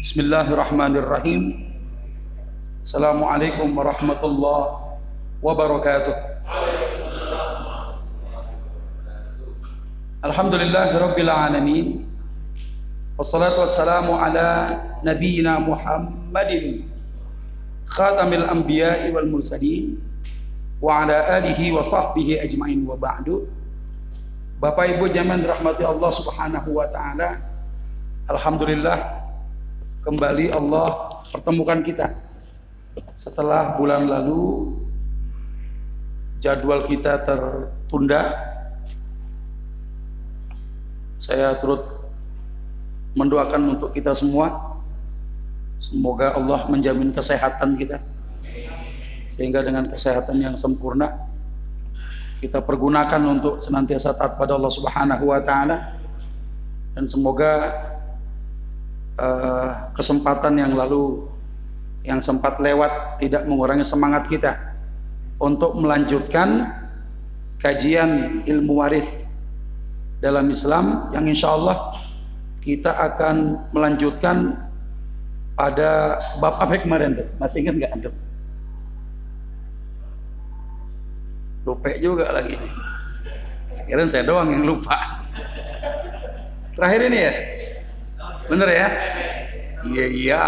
Bismillahirrahmanirrahim. Assalamualaikum warahmatullahi wabarakatuh. Alhamdulillahirabbil alamin. Wassalatu wassalamu ala nabiyyina Muhammadin khatamil anbiya'i wal mursalin wa ala alihi wa sahbihi ajmain wa ba'du. Bapak Ibu jamaah rahmati Allah Subhanahu wa taala. Alhamdulillah kembali Allah pertemukan kita. Setelah bulan lalu jadwal kita tertunda. Saya turut mendoakan untuk kita semua. Semoga Allah menjamin kesehatan kita. Sehingga dengan kesehatan yang sempurna kita pergunakan untuk senantiasa taat pada Allah Subhanahu wa taala. Dan semoga uh, kesempatan yang lalu yang sempat lewat tidak mengurangi semangat kita untuk melanjutkan kajian ilmu waris dalam Islam yang insya Allah kita akan melanjutkan pada bab apa kemarin tuh masih ingat nggak antum? Lupa juga lagi Sekarang saya doang yang lupa. Terakhir ini ya, Bener ya? Iya iya.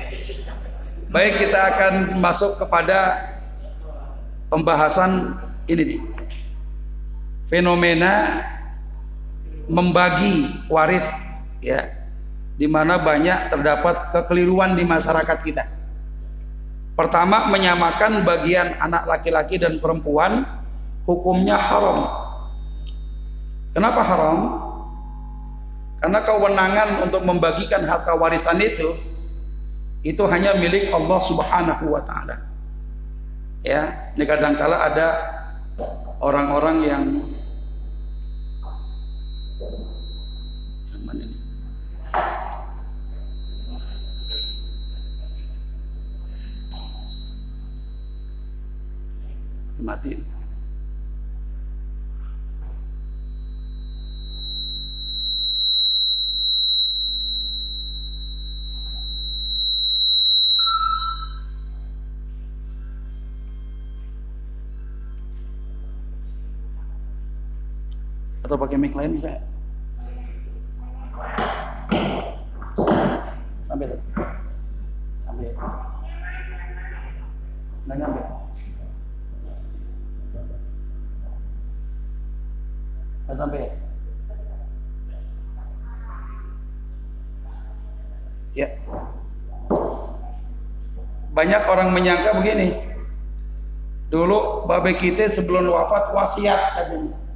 Baik kita akan masuk kepada pembahasan ini nih. Fenomena membagi waris ya. Di mana banyak terdapat kekeliruan di masyarakat kita. Pertama menyamakan bagian anak laki-laki dan perempuan hukumnya haram. Kenapa haram? Karena kewenangan untuk membagikan harta warisan itu itu hanya milik Allah Subhanahu wa taala. Ya, ini kadangkala ada orang-orang yang? Mati. Atau pakai mic lain bisa? Sampai sampai. Nggak nyampe? Nggak sampai ya. Banyak orang menyangka begini. Dulu babe kita sebelum wafat wasiat katanya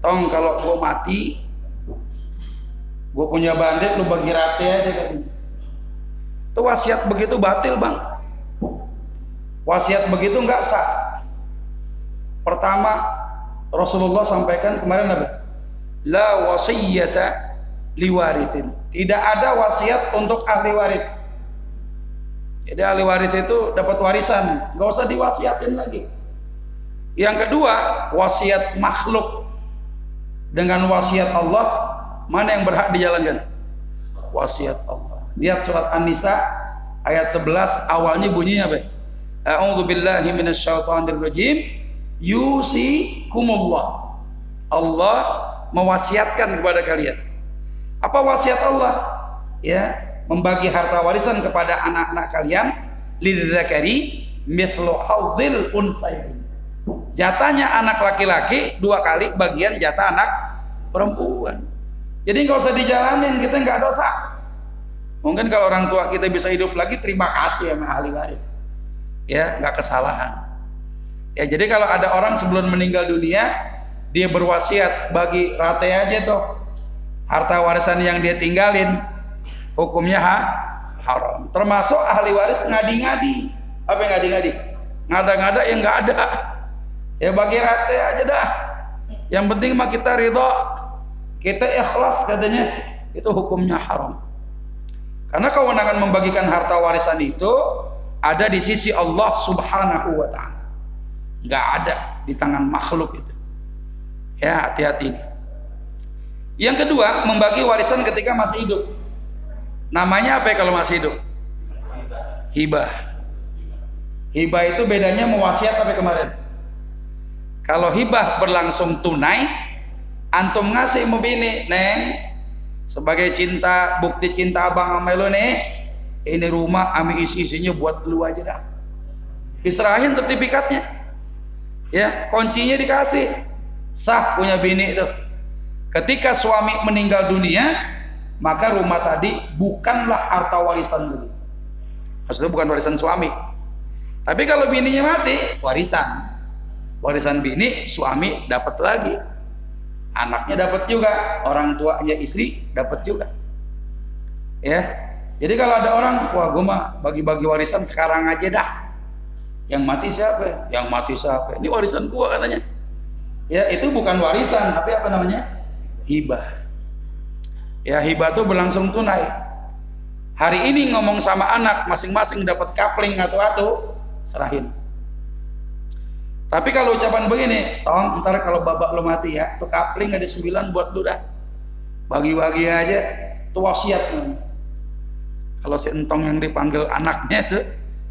tong kalau gue mati gue punya bandit lu bagi rate aja. Kan itu wasiat begitu batil bang. Wasiat begitu nggak sah. Pertama Rasulullah sampaikan kemarin apa? La wasiyata liwarithin tidak ada wasiat untuk ahli waris. Jadi ahli waris itu dapat warisan. Nggak usah diwasiatin lagi. Yang kedua wasiat makhluk dengan wasiat Allah mana yang berhak dijalankan? Wasiat Allah. Lihat surat An-Nisa ayat 11 awalnya bunyinya apa? A'udzu billahi minasyaitonir rajim yusikumullah. Allah mewasiatkan kepada kalian. Apa wasiat Allah? Ya membagi harta warisan kepada anak-anak kalian. Lidzakari mithlu hadzil unsayain Jatahnya anak laki-laki dua kali bagian jatah anak perempuan. Jadi nggak usah dijalanin, kita nggak dosa. Mungkin kalau orang tua kita bisa hidup lagi, terima kasih sama ahli waris. Ya, nggak kesalahan. Ya, jadi kalau ada orang sebelum meninggal dunia, dia berwasiat bagi rata aja tuh harta warisan yang dia tinggalin, hukumnya ha? haram. Termasuk ahli waris ngadi-ngadi. Apa yang ngadi-ngadi? Ngada-ngada yang nggak ada ya bagi rate aja dah. Yang penting mah kita ridho. Kita ikhlas katanya. Itu hukumnya haram. Karena kewenangan membagikan harta warisan itu ada di sisi Allah subhanahu wa ta'ala. Nggak ada di tangan makhluk itu. Ya hati-hati yang kedua membagi warisan ketika masih hidup. Namanya apa ya kalau masih hidup? Hibah. Hibah itu bedanya mewasiat apa kemarin? Kalau hibah berlangsung tunai, antum ngasih mau bini, neng, sebagai cinta, bukti cinta abang sama lu nih, ini rumah ami isi isinya buat lu aja dah. Diserahin sertifikatnya, ya kuncinya dikasih, sah punya bini itu. Ketika suami meninggal dunia, maka rumah tadi bukanlah harta warisan dulu. Maksudnya bukan warisan suami, tapi kalau bininya mati, warisan. Warisan bini, suami dapat lagi. Anaknya dapat juga, orang tuanya istri dapat juga. Ya. Jadi kalau ada orang, wah gue mah bagi-bagi warisan sekarang aja dah. Yang mati siapa? Yang mati siapa? Ini warisan gua katanya. Ya, itu bukan warisan, tapi apa namanya? Hibah. Ya, hibah itu berlangsung tunai. Hari ini ngomong sama anak masing-masing dapat kapling atau atau serahin tapi kalau ucapan begini tolong ntar kalau babak lo mati ya tuh kapling ada sembilan buat lu dah. Bagi-bagi aja tuh wasiat kalau si entong yang dipanggil anaknya itu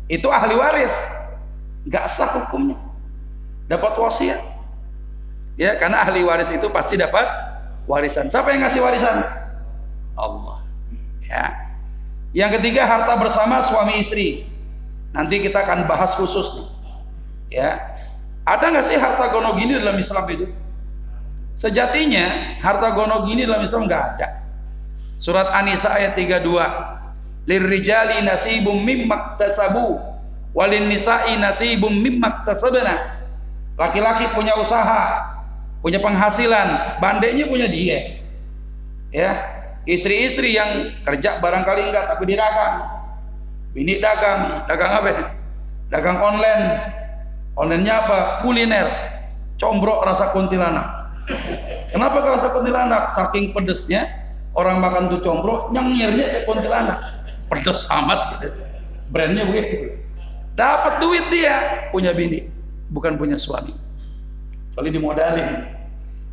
itu ahli waris. Nggak sah hukumnya. Dapat wasiat. Ya karena ahli waris itu pasti dapat warisan. Siapa yang ngasih warisan? Allah. Ya. Yang ketiga harta bersama suami istri. Nanti kita akan bahas khusus nih. Ya. Ada nggak sih harta gono gini dalam Islam itu? Sejatinya harta gono gini dalam Islam nggak ada. Surat An-Nisa ayat 32. Lirrijali nasibum mimma tasabu walin nisa'i nasibum mimma tasabna. Laki-laki punya usaha, punya penghasilan, bandenya punya dia. Ya, istri-istri yang kerja barangkali enggak tapi diragang Bini dagang, dagang apa? Dagang online. Onlinenya apa? Kuliner. Combrok rasa kuntilanak. Kenapa ke rasa kuntilanak? Saking pedesnya orang makan tuh combrok nyengirnya kayak kuntilanak. Pedes amat gitu. Brandnya begitu. Dapat duit dia punya bini, bukan punya suami. Kali dimodalin.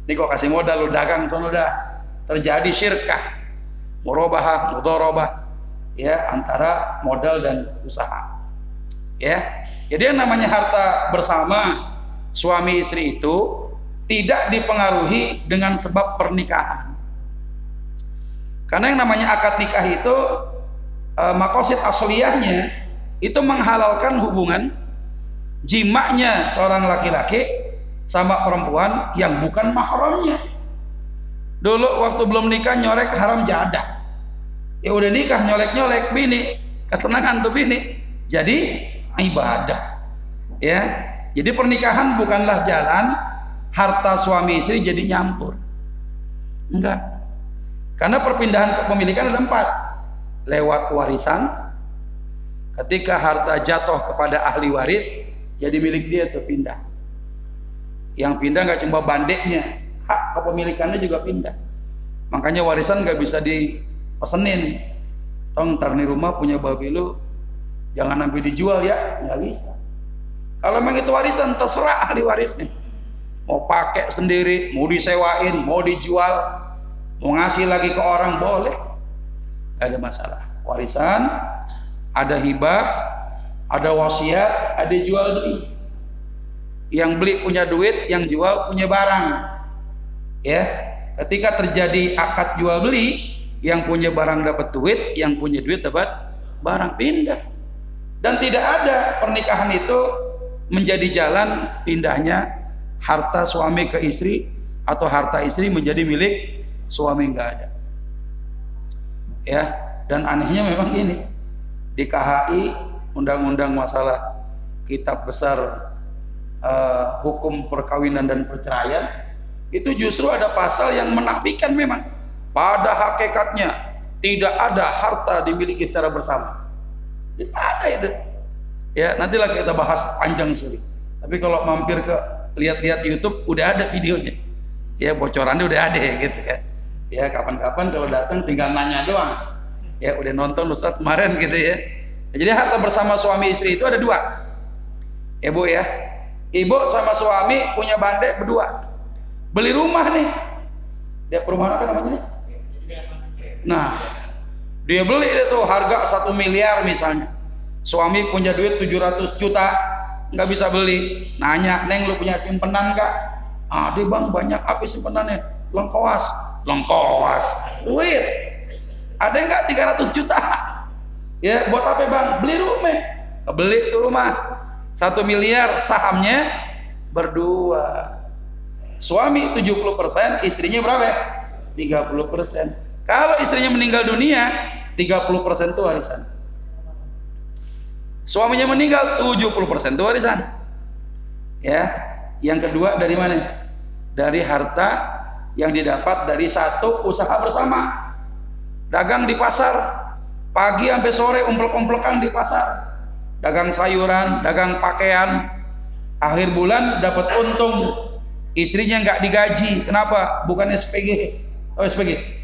Ini kok kasih modal lu dagang sono dah. Terjadi syirkah. Murabahah, mudharabah ya antara modal dan usaha. Ya. Jadi yang namanya harta bersama suami istri itu tidak dipengaruhi dengan sebab pernikahan. Karena yang namanya akad nikah itu e, makosid asliyahnya itu menghalalkan hubungan jimaknya seorang laki-laki sama perempuan yang bukan mahramnya. Dulu waktu belum nikah nyorek haram jadah ya udah nikah nyolek-nyolek bini kesenangan tuh bini jadi ibadah. Ya. Jadi pernikahan bukanlah jalan harta suami istri jadi nyampur. Enggak. Karena perpindahan kepemilikan ada empat. Lewat warisan. Ketika harta jatuh kepada ahli waris jadi milik dia tuh pindah. Yang pindah nggak cuma bandeknya hak kepemilikannya juga pindah. Makanya warisan nggak bisa di pesenin tong ntar nih rumah punya babi lu jangan sampai dijual ya. Nggak bisa. Kalau memang itu warisan terserah ahli warisnya. Mau pakai sendiri mau disewain mau dijual mau ngasih lagi ke orang boleh. Gak ada masalah. Warisan ada hibah ada wasiat ada jual beli. Yang beli punya duit yang jual punya barang. Ya ketika terjadi akad jual beli yang punya barang dapat duit yang punya duit dapat barang pindah dan tidak ada pernikahan itu menjadi jalan pindahnya harta suami ke istri atau harta istri menjadi milik suami enggak ada ya dan anehnya memang ini di KHI undang-undang masalah kitab besar uh, hukum perkawinan dan perceraian itu justru ada pasal yang menafikan memang pada hakikatnya tidak ada harta dimiliki secara bersama. Ada itu. Ya, nantilah kita bahas panjang sekali. Tapi kalau mampir ke lihat-lihat YouTube udah ada videonya. Ya, bocorannya udah ada gitu kan. Ya, kapan-kapan kalau datang tinggal nanya doang. Ya, udah nonton Ustaz kemarin gitu ya. Jadi harta bersama suami istri itu ada dua. Ya, Bu ya. Ibu sama suami punya bandek berdua. Beli rumah nih. Dia perumahan apa namanya? Nah, dia beli itu harga satu miliar misalnya. Suami punya duit 700 juta nggak bisa beli. Nanya neng lu punya simpenan nggak? Ah, bang banyak. Apa simpenannya? Lengkoas. Lengkoas? Duit? Ada nggak 300 juta? Ya buat apa bang? Beli rumah. Beli tuh rumah. Satu miliar sahamnya berdua. Suami 70% istrinya berapa? 30% kalau istrinya meninggal dunia, 30% itu warisan. Suaminya meninggal, 70% itu warisan. Ya. Yang kedua dari mana? Dari harta yang didapat dari satu usaha bersama. Dagang di pasar, pagi sampai sore umpel-umpelkan di pasar. Dagang sayuran, dagang pakaian. Akhir bulan dapat untung. Istrinya nggak digaji. Kenapa? Bukan SPG. Oh SPG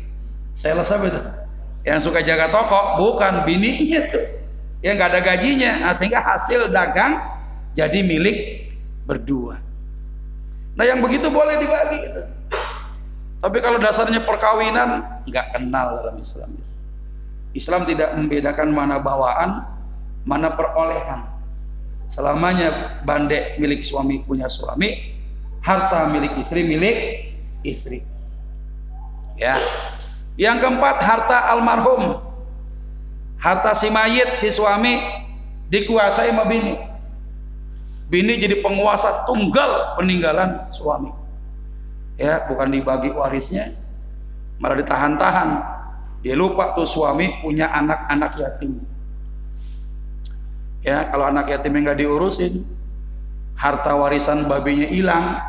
sales apa itu yang suka jaga toko bukan bininya tuh. Yang nggak ada gajinya. Nah, sehingga hasil dagang jadi milik berdua. Nah yang begitu boleh dibagi gitu. tapi kalau dasarnya perkawinan nggak kenal dalam Islam. Islam tidak membedakan mana bawaan mana perolehan. Selamanya bandek milik suami punya suami harta milik istri milik istri. Ya yang keempat, harta almarhum. Harta si mayit, si suami dikuasai sama bini. Bini jadi penguasa tunggal peninggalan suami. Ya, bukan dibagi warisnya, malah ditahan-tahan. Dia lupa tuh suami punya anak-anak yatim. Ya, kalau anak yatim nggak diurusin, harta warisan babinya hilang,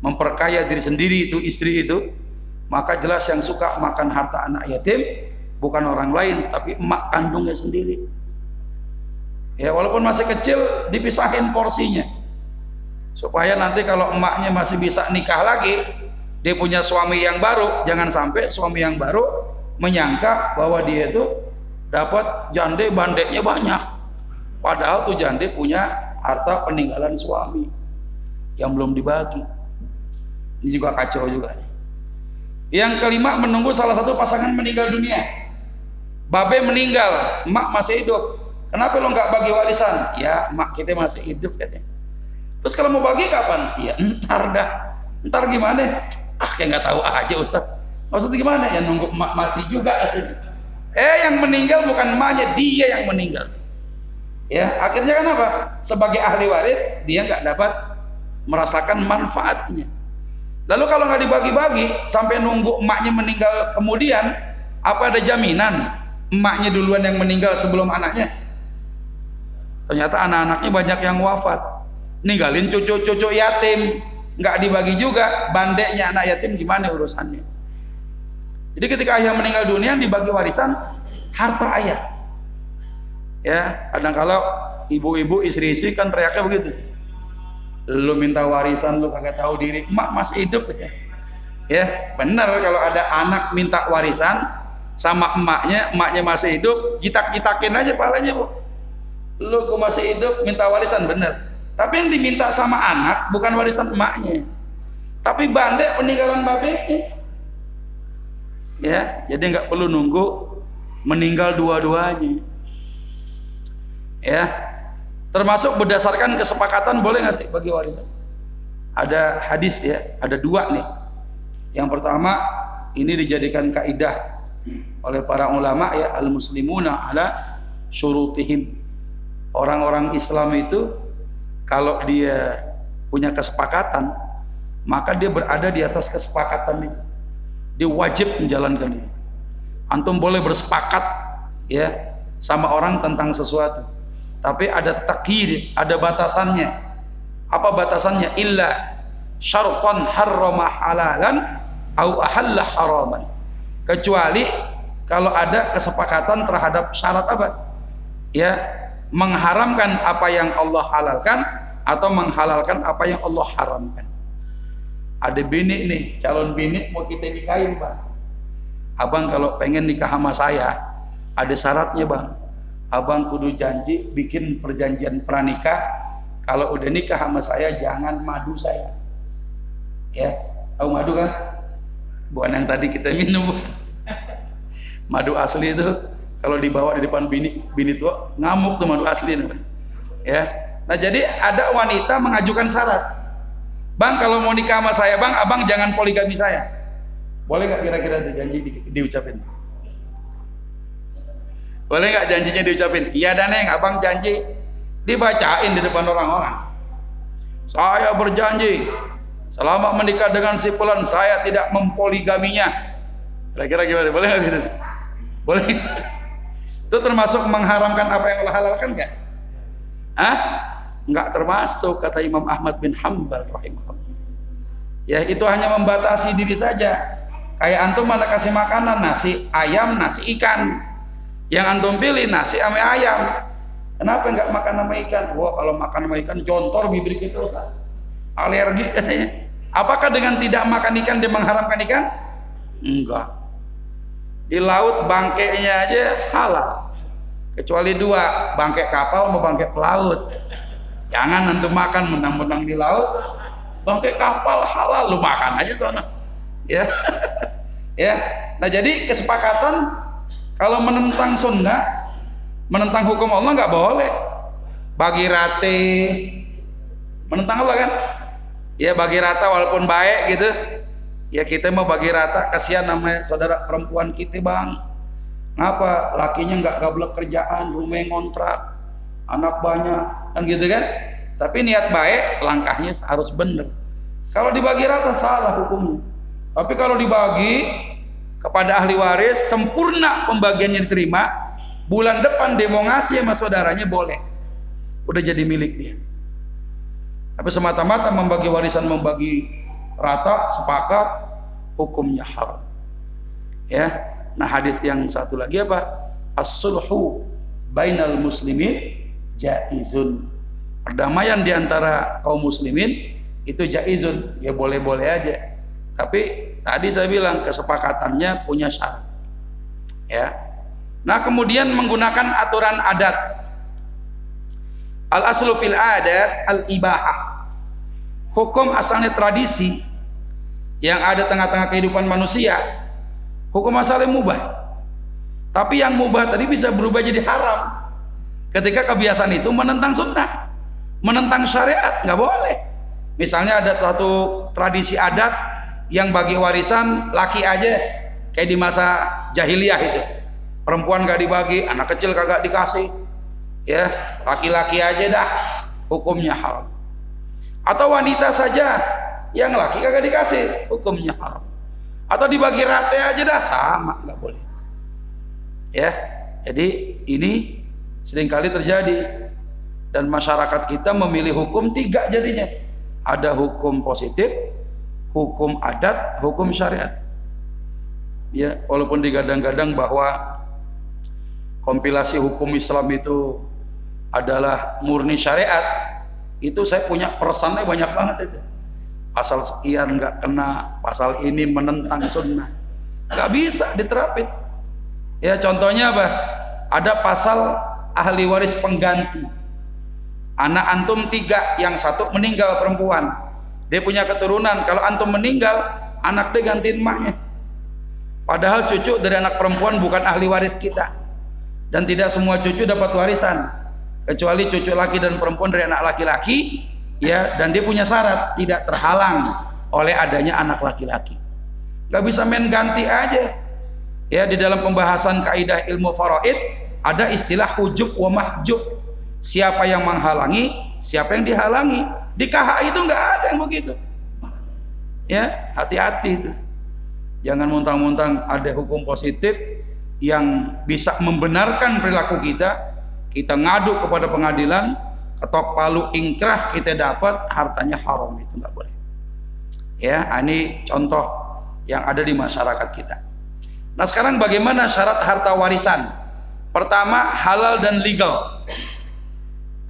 memperkaya diri sendiri itu istri itu, maka jelas yang suka makan harta anak yatim bukan orang lain tapi emak kandungnya sendiri. Ya walaupun masih kecil dipisahin porsinya. Supaya nanti kalau emaknya masih bisa nikah lagi dia punya suami yang baru jangan sampai suami yang baru menyangka bahwa dia itu dapat jande bandeknya banyak. Padahal tuh jande punya harta peninggalan suami yang belum dibagi. Ini juga kacau juga yang kelima menunggu salah satu pasangan meninggal dunia. Babe meninggal, emak masih hidup. Kenapa lo nggak bagi warisan? Ya, emak kita masih hidup katanya. Terus kalau mau bagi kapan? Ya entar dah. Entar gimana? Ah, kayak nggak tahu aja Ustaz. Maksudnya gimana? Ya nunggu emak mati juga katanya. Eh, yang meninggal bukan emaknya, dia yang meninggal. Ya, akhirnya kan apa? Sebagai ahli waris, dia nggak dapat merasakan manfaatnya. Lalu kalau nggak dibagi-bagi sampai nunggu emaknya meninggal kemudian, apa ada jaminan emaknya duluan yang meninggal sebelum anaknya? Ternyata anak-anaknya banyak yang wafat. Ninggalin cucu-cucu yatim, nggak dibagi juga bandeknya anak yatim gimana urusannya? Jadi ketika ayah meninggal dunia dibagi warisan harta ayah. Ya, kadang kalau ibu-ibu istri-istri kan teriaknya begitu lu minta warisan lu kagak tahu diri. Emak masih hidup ya. Ya benar kalau ada anak minta warisan sama emaknya emaknya masih hidup jitak jitakin aja palanya bu. Lu kok masih hidup minta warisan bener tapi yang diminta sama anak bukan warisan emaknya. Tapi bandek peninggalan babeknya ya jadi nggak perlu nunggu meninggal dua-duanya. Ya Termasuk berdasarkan kesepakatan boleh nggak sih bagi warisan? Ada hadis ya, ada dua nih. Yang pertama ini dijadikan kaidah oleh para ulama ya al muslimuna ala syurutihim. Orang-orang Islam itu kalau dia punya kesepakatan maka dia berada di atas kesepakatan itu. Dia wajib menjalankan itu. Antum boleh bersepakat ya sama orang tentang sesuatu tapi ada takhir, ada batasannya. Apa batasannya? Illa syartan harrama halalan au ahalla haraman. Kecuali kalau ada kesepakatan terhadap syarat apa? Ya, mengharamkan apa yang Allah halalkan atau menghalalkan apa yang Allah haramkan. Ada bini nih, calon bini mau kita nikahin, Bang. Abang kalau pengen nikah sama saya, ada syaratnya, Bang abang kudu janji bikin perjanjian pranikah kalau udah nikah sama saya jangan madu saya ya tahu madu kan bukan yang tadi kita minum Madu asli itu kalau dibawa di depan bini bini tua ngamuk tuh madu asli namanya. Ya. Nah, jadi ada wanita mengajukan syarat. Bang, kalau mau nikah sama saya, Bang, Abang jangan poligami saya. Boleh nggak kira-kira janji di, diucapin? Boleh nggak janjinya diucapin? Iya dan neng, abang janji. Dibacain di depan orang-orang. Saya berjanji selama menikah dengan si Fulan saya tidak mempoligaminya. Kira-kira gimana? Boleh nggak gitu? Boleh. Itu termasuk mengharamkan apa yang Allah halalkan nggak? Hah? Nggak termasuk kata Imam Ahmad bin Hambal rahimahullah. Ya itu hanya membatasi diri saja. Kayak antum mana kasih makanan nasi ayam, nasi ikan yang antum pilih nasi sama ayam. Kenapa nggak makan sama ikan? Wah kalau makan sama ikan jontor bibir kita Ustaz. Alergi katanya. Apakah dengan tidak makan ikan dia mengharamkan ikan? Enggak. Di laut bangkainya aja halal. Kecuali dua, bangkai kapal mau bangkai pelaut. Jangan antum makan mentang-mentang di laut. Bangkai kapal halal lu makan aja sana. Ya. ya. Nah, jadi kesepakatan kalau menentang sunnah, menentang hukum Allah nggak boleh. Bagi rate, menentang Allah kan? Ya bagi rata walaupun baik gitu. Ya kita mau bagi rata, kasihan namanya saudara perempuan kita bang. Ngapa? Lakinya nggak gablek kerjaan, rumah ngontrak, anak banyak, kan gitu kan? Tapi niat baik, langkahnya harus bener. Kalau dibagi rata salah hukumnya. Tapi kalau dibagi kepada ahli waris sempurna pembagiannya diterima. Bulan depan demo ngasih sama saudaranya boleh. Udah jadi milik dia. Tapi semata-mata membagi warisan membagi rata sepakat hukumnya haram. Ya. Nah hadis yang satu lagi apa? As-sulhu bainal muslimin jaizun. Perdamaian di antara kaum muslimin itu jaizun. Ya boleh-boleh aja. Tapi Tadi saya bilang kesepakatannya punya syarat. Ya. Nah, kemudian menggunakan aturan adat. Al aslu fil adat al ibahah. Hukum asalnya tradisi yang ada tengah-tengah kehidupan manusia. Hukum asalnya mubah. Tapi yang mubah tadi bisa berubah jadi haram. Ketika kebiasaan itu menentang sunnah, menentang syariat, nggak boleh. Misalnya ada satu tradisi adat yang bagi warisan laki aja. Kayak di masa jahiliyah itu. Perempuan gak dibagi anak kecil kagak dikasih. Ya laki-laki aja dah. Hukumnya haram. Atau wanita saja yang laki kagak dikasih hukumnya haram. Atau dibagi rata aja dah sama nggak boleh. Ya jadi ini sering kali terjadi. Dan masyarakat kita memilih hukum tiga jadinya. Ada hukum positif hukum adat, hukum syariat. Ya, walaupun digadang-gadang bahwa kompilasi hukum Islam itu adalah murni syariat, itu saya punya persannya banyak banget itu. Pasal sekian nggak kena, pasal ini menentang sunnah, nggak bisa diterapin. Ya contohnya apa? Ada pasal ahli waris pengganti. Anak antum tiga, yang satu meninggal perempuan dia punya keturunan. Kalau antum meninggal anak dia gantiin emaknya. Padahal cucu dari anak perempuan bukan ahli waris kita. Dan tidak semua cucu dapat warisan. Kecuali cucu laki dan perempuan dari anak laki-laki ya dan dia punya syarat tidak terhalang oleh adanya anak laki-laki. Gak bisa main ganti aja. Ya di dalam pembahasan kaidah ilmu faraid ada istilah hujub wa mahjub. Siapa yang menghalangi siapa yang dihalangi di KHI itu nggak ada yang begitu. Ya, hati-hati itu. Jangan muntang-muntang ada hukum positif yang bisa membenarkan perilaku kita. Kita ngadu kepada pengadilan, ketok palu ingkrah kita dapat hartanya haram itu nggak boleh. Ya, ini contoh yang ada di masyarakat kita. Nah sekarang bagaimana syarat harta warisan? Pertama halal dan legal.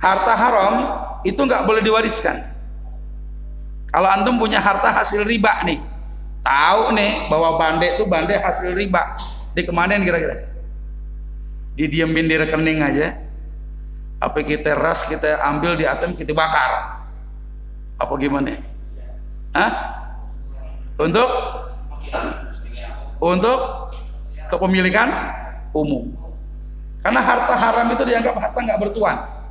Harta haram itu nggak boleh diwariskan. Kalau antum punya harta hasil riba nih, tahu nih bahwa bande itu bande hasil riba, di kemarin kira-kira? Didiemin di rekening aja. Apa kita ras, kita ambil di atem, kita bakar. Apa gimana? Hah? Untuk untuk kepemilikan umum. Karena harta haram itu dianggap harta nggak bertuan.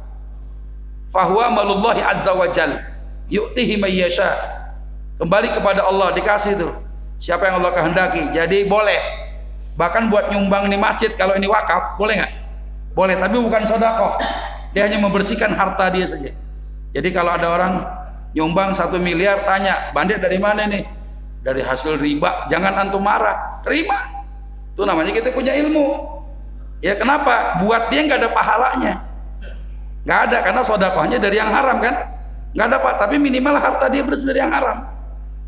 Fahuwa malullahi azza wa jal. Yu'tihi mayyasha. Kembali kepada Allah dikasih itu. Siapa yang Allah kehendaki. Jadi boleh. Bahkan buat nyumbang di masjid kalau ini wakaf, boleh nggak? Boleh, tapi bukan sodako. Dia hanya membersihkan harta dia saja. Jadi kalau ada orang nyumbang satu miliar, tanya, bandit dari mana nih? Dari hasil riba. Jangan antum marah, terima. Itu namanya kita punya ilmu. Ya kenapa? Buat dia nggak ada pahalanya. Nggak ada karena sodakohnya dari yang haram kan? Nggak dapat. Tapi minimal harta dia bersih dari yang haram.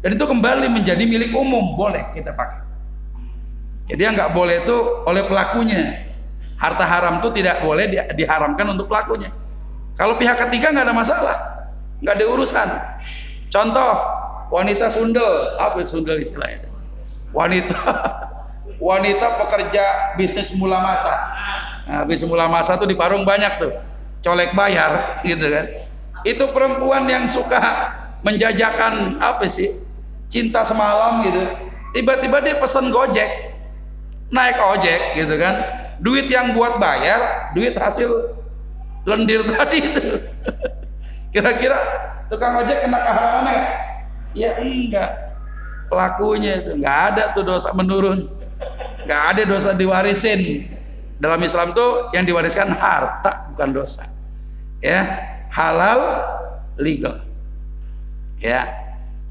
Dan itu kembali menjadi milik umum. Boleh kita pakai. Jadi yang nggak boleh itu oleh pelakunya. Harta haram itu tidak boleh di, diharamkan untuk pelakunya. Kalau pihak ketiga nggak ada masalah, nggak ada urusan. Contoh wanita sundel, apa sundel istilahnya? Wanita wanita pekerja bisnis mula masa nah, bisnis mula masa tuh di Parung banyak tuh colek bayar gitu kan. Itu perempuan yang suka menjajakan apa sih cinta semalam gitu. Tiba-tiba dia pesen gojek naik ojek gitu kan. Duit yang buat bayar duit hasil lendir tadi itu. Kira-kira tukang ojek kena keharaman ya ya enggak. Pelakunya itu enggak ada tuh dosa menurun. Nggak ada dosa diwarisin. Dalam Islam tuh yang diwariskan harta bukan dosa ya halal legal. Ya.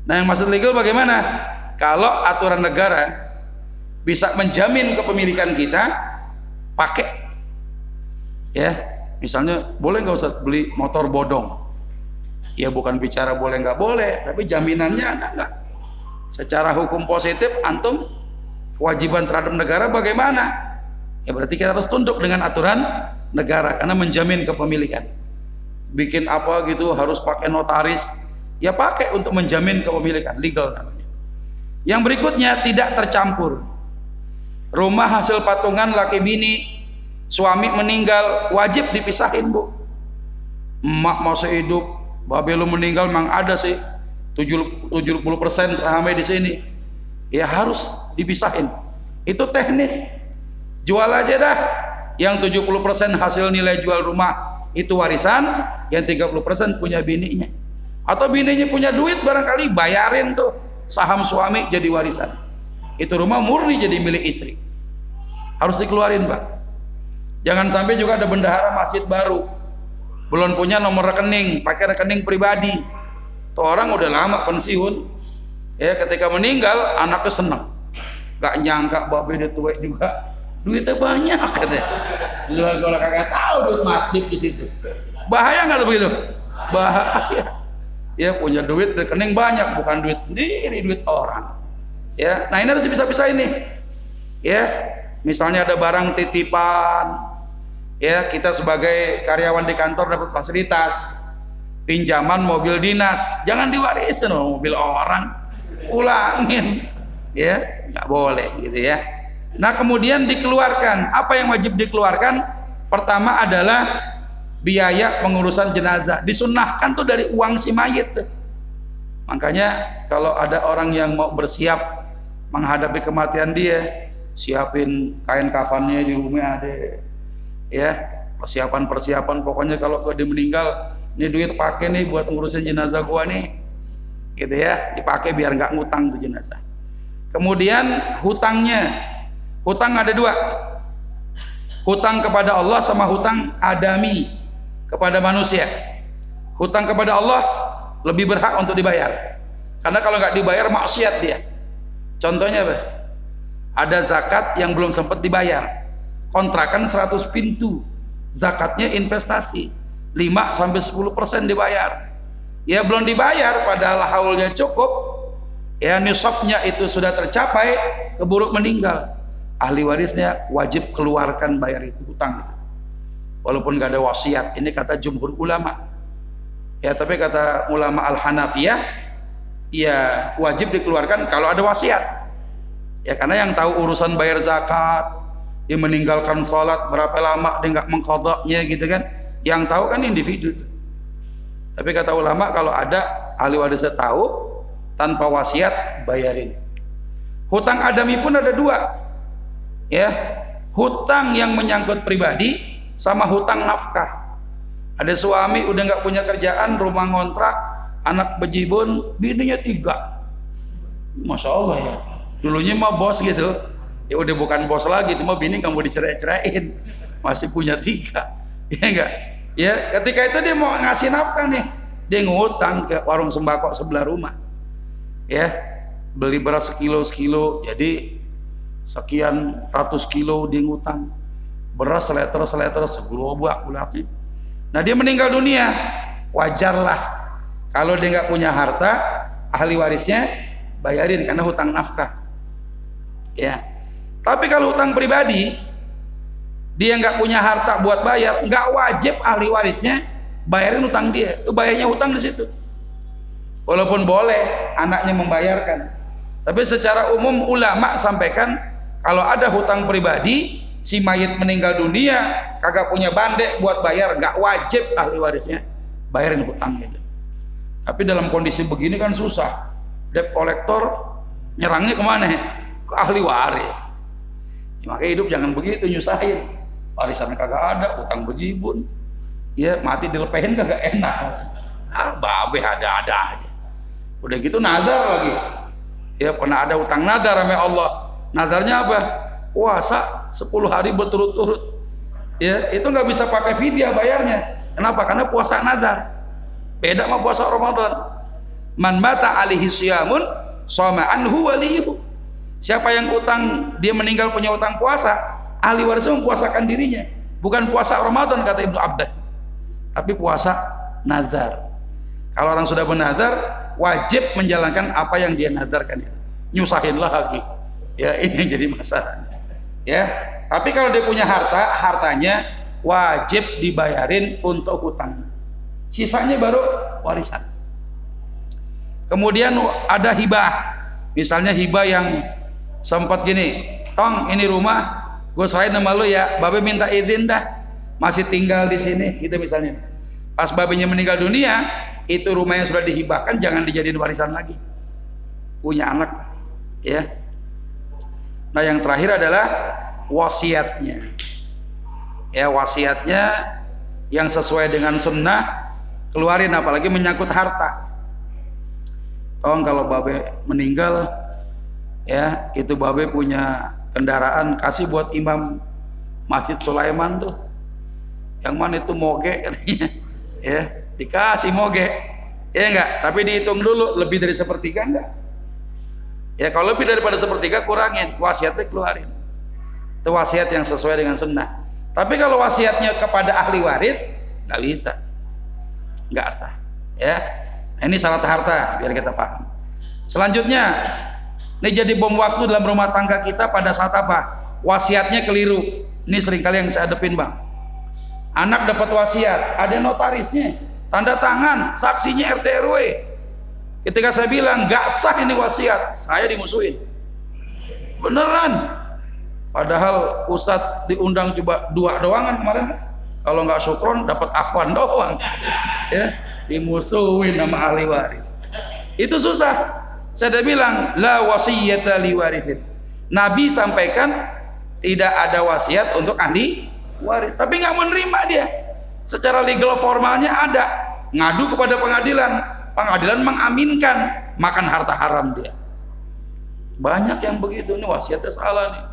Nah yang maksud legal bagaimana? Kalau aturan negara bisa menjamin kepemilikan kita pakai. Ya misalnya boleh nggak usah beli motor bodong? Ya bukan bicara boleh nggak boleh tapi jaminannya ada nggak? Secara hukum positif antum kewajiban terhadap negara bagaimana? Ya berarti kita harus tunduk dengan aturan negara karena menjamin kepemilikan. Bikin apa gitu harus pakai notaris, ya pakai untuk menjamin kepemilikan legal namanya. Yang berikutnya tidak tercampur. Rumah hasil patungan laki bini, suami meninggal wajib dipisahin bu. Emak masih hidup, babe lu meninggal memang ada sih 70% sahamnya di sini. Ya harus dipisahin itu teknis jual aja dah yang 70% hasil nilai jual rumah itu warisan yang 30% punya bininya. Atau bininya punya duit barangkali bayarin tuh saham suami jadi warisan. Itu rumah murni jadi milik istri. Harus dikeluarin pak. Jangan sampai juga ada bendahara masjid baru. Belum punya nomor rekening pakai rekening pribadi. Tuh orang udah lama pensiun. Ya ketika meninggal anaknya senang gak nyangka babe dia tua juga. Duitnya banyak katanya lu kalau kagak tahu duit masjid di situ. Bahaya nggak tuh begitu? Bahaya. Ya punya duit rekening banyak bukan duit sendiri duit orang. Ya nah ini harus bisa-bisa ini. Ya misalnya ada barang titipan. Ya kita sebagai karyawan di kantor dapat fasilitas. Pinjaman mobil dinas. Jangan diwarisin mobil orang. Ulangin. Ya nggak boleh gitu ya nah kemudian dikeluarkan. Apa yang wajib dikeluarkan? Pertama adalah biaya pengurusan jenazah. Disunahkan tuh dari uang si mayit makanya kalau ada orang yang mau bersiap menghadapi kematian dia siapin kain kafannya di rumah ada ya. Persiapan-persiapan pokoknya kalau dia meninggal ini duit pakai nih buat ngurusin jenazah gua nih. Gitu ya dipakai biar nggak ngutang tuh jenazah. Kemudian hutangnya, hutang ada dua, hutang kepada Allah sama hutang adami kepada manusia. Hutang kepada Allah lebih berhak untuk dibayar, karena kalau nggak dibayar maksiat dia. Contohnya apa? Ada zakat yang belum sempat dibayar, kontrakan 100 pintu, zakatnya investasi 5 sampai 10 persen dibayar. Ya belum dibayar padahal haulnya cukup, ya nisabnya itu sudah tercapai keburu meninggal ahli warisnya wajib keluarkan bayar itu hutang. Walaupun gak ada wasiat ini kata jumhur ulama. Ya tapi kata ulama al hanafiyah ya wajib dikeluarkan kalau ada wasiat. Ya karena yang tahu urusan bayar zakat dia meninggalkan sholat berapa lama dia nggak mengkodoknya gitu kan. Yang tahu kan individu. Tapi kata ulama kalau ada ahli warisnya tahu tanpa wasiat bayarin. Hutang adami pun ada dua ya hutang yang menyangkut pribadi sama hutang nafkah. Ada suami udah nggak punya kerjaan rumah ngontrak anak bejibun bininya tiga. Masya Allah ya. Dulunya mah bos gitu. Ya udah bukan bos lagi cuma bini kamu dicerai-ceraiin masih punya tiga. Ya enggak ya ketika itu dia mau ngasih nafkah nih. Dia ngutang ke warung sembako sebelah rumah. Ya beli beras sekilo sekilo jadi sekian ratus kilo dia ngutang. Beras seleter seleter segerobak berasnya nah dia meninggal dunia. Wajarlah. Kalau dia nggak punya harta ahli warisnya bayarin karena hutang nafkah. Ya. Tapi kalau hutang pribadi dia nggak punya harta buat bayar nggak wajib ahli warisnya bayarin hutang dia. Itu bayarnya hutang di situ. Walaupun boleh anaknya membayarkan. Tapi secara umum ulama sampaikan kalau ada hutang pribadi si mayit meninggal dunia kagak punya bandek buat bayar gak wajib ahli warisnya bayarin hutangnya. Tapi dalam kondisi begini kan susah. Debt kolektor nyerangnya ke mana? Ke ahli waris. Ya, makanya hidup jangan begitu nyusahin. Warisan kagak ada hutang bejibun. Ya mati dilepehin kagak enak. Ah babe ada-ada aja. Udah gitu nazar lagi. Ya pernah ada hutang nazar sama Allah Nazarnya apa? Puasa 10 hari berturut-turut. Ya, itu nggak bisa pakai vidya bayarnya. Kenapa? Karena puasa nazar. Beda sama puasa Ramadan. Man mata alihi siyamun sama anhu waliyuhu. Siapa yang utang dia meninggal punya utang puasa, ahli warisnya mempuasakan dirinya. Bukan puasa Ramadan kata Ibnu Abbas. Tapi puasa nazar. Kalau orang sudah bernazar, wajib menjalankan apa yang dia nazarkan. Nyusahin lagi ya ini jadi masalah. Ya tapi kalau dia punya harta hartanya wajib dibayarin untuk hutang. Sisanya baru warisan. Kemudian ada hibah. Misalnya hibah yang sempat gini tong ini rumah gue selain nama lu ya. Babe minta izin dah. Masih tinggal di sini gitu misalnya. Pas babenya meninggal dunia itu rumah yang sudah dihibahkan jangan dijadiin warisan lagi. Punya anak ya Nah yang terakhir adalah wasiatnya. Ya wasiatnya yang sesuai dengan sunnah keluarin apalagi menyangkut harta. Tolong kalau babe meninggal ya itu babe punya kendaraan kasih buat imam Masjid Sulaiman tuh. Yang mana itu moge katanya. Ya, dikasih moge. Ya enggak, tapi dihitung dulu lebih dari sepertiga enggak? Ya kalau lebih daripada sepertiga kurangin, wasiatnya keluarin. Itu wasiat yang sesuai dengan sunnah. Tapi kalau wasiatnya kepada ahli waris, nggak bisa, nggak sah. Ya, nah, ini syarat harta biar kita paham. Selanjutnya, ini jadi bom waktu dalam rumah tangga kita pada saat apa? Wasiatnya keliru. Ini sering kali yang saya hadepin bang. Anak dapat wasiat, ada notarisnya, tanda tangan, saksinya RT RW, Ketika saya bilang gak sah ini wasiat, saya dimusuhin. Beneran. Padahal Ustadz diundang coba dua doang kan kemarin. Kalau nggak syukron dapat afwan doang. Ya, dimusuhin nama ahli waris. Itu susah. Saya udah bilang la wasiyata li warisin. Nabi sampaikan tidak ada wasiat untuk ahli waris, tapi nggak menerima dia. Secara legal formalnya ada, ngadu kepada pengadilan, pengadilan mengaminkan makan harta haram dia. Banyak yang begitu ini wasiatnya salah nih.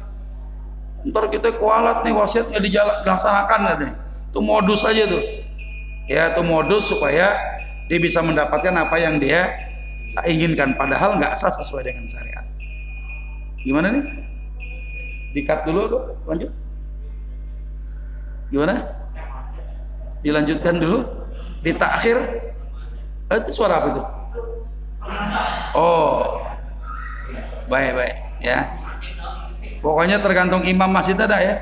Ntar kita kualat nih wasiatnya dilaksanakan nih. Itu modus aja tuh. Ya itu modus supaya dia bisa mendapatkan apa yang dia inginkan. Padahal nggak sah sesuai dengan syariat. Gimana nih? Dikat dulu tuh lanjut. Gimana? Dilanjutkan dulu. Ditakhir itu suara apa itu? Oh, baik baik ya. Pokoknya tergantung imam masjid ada ya.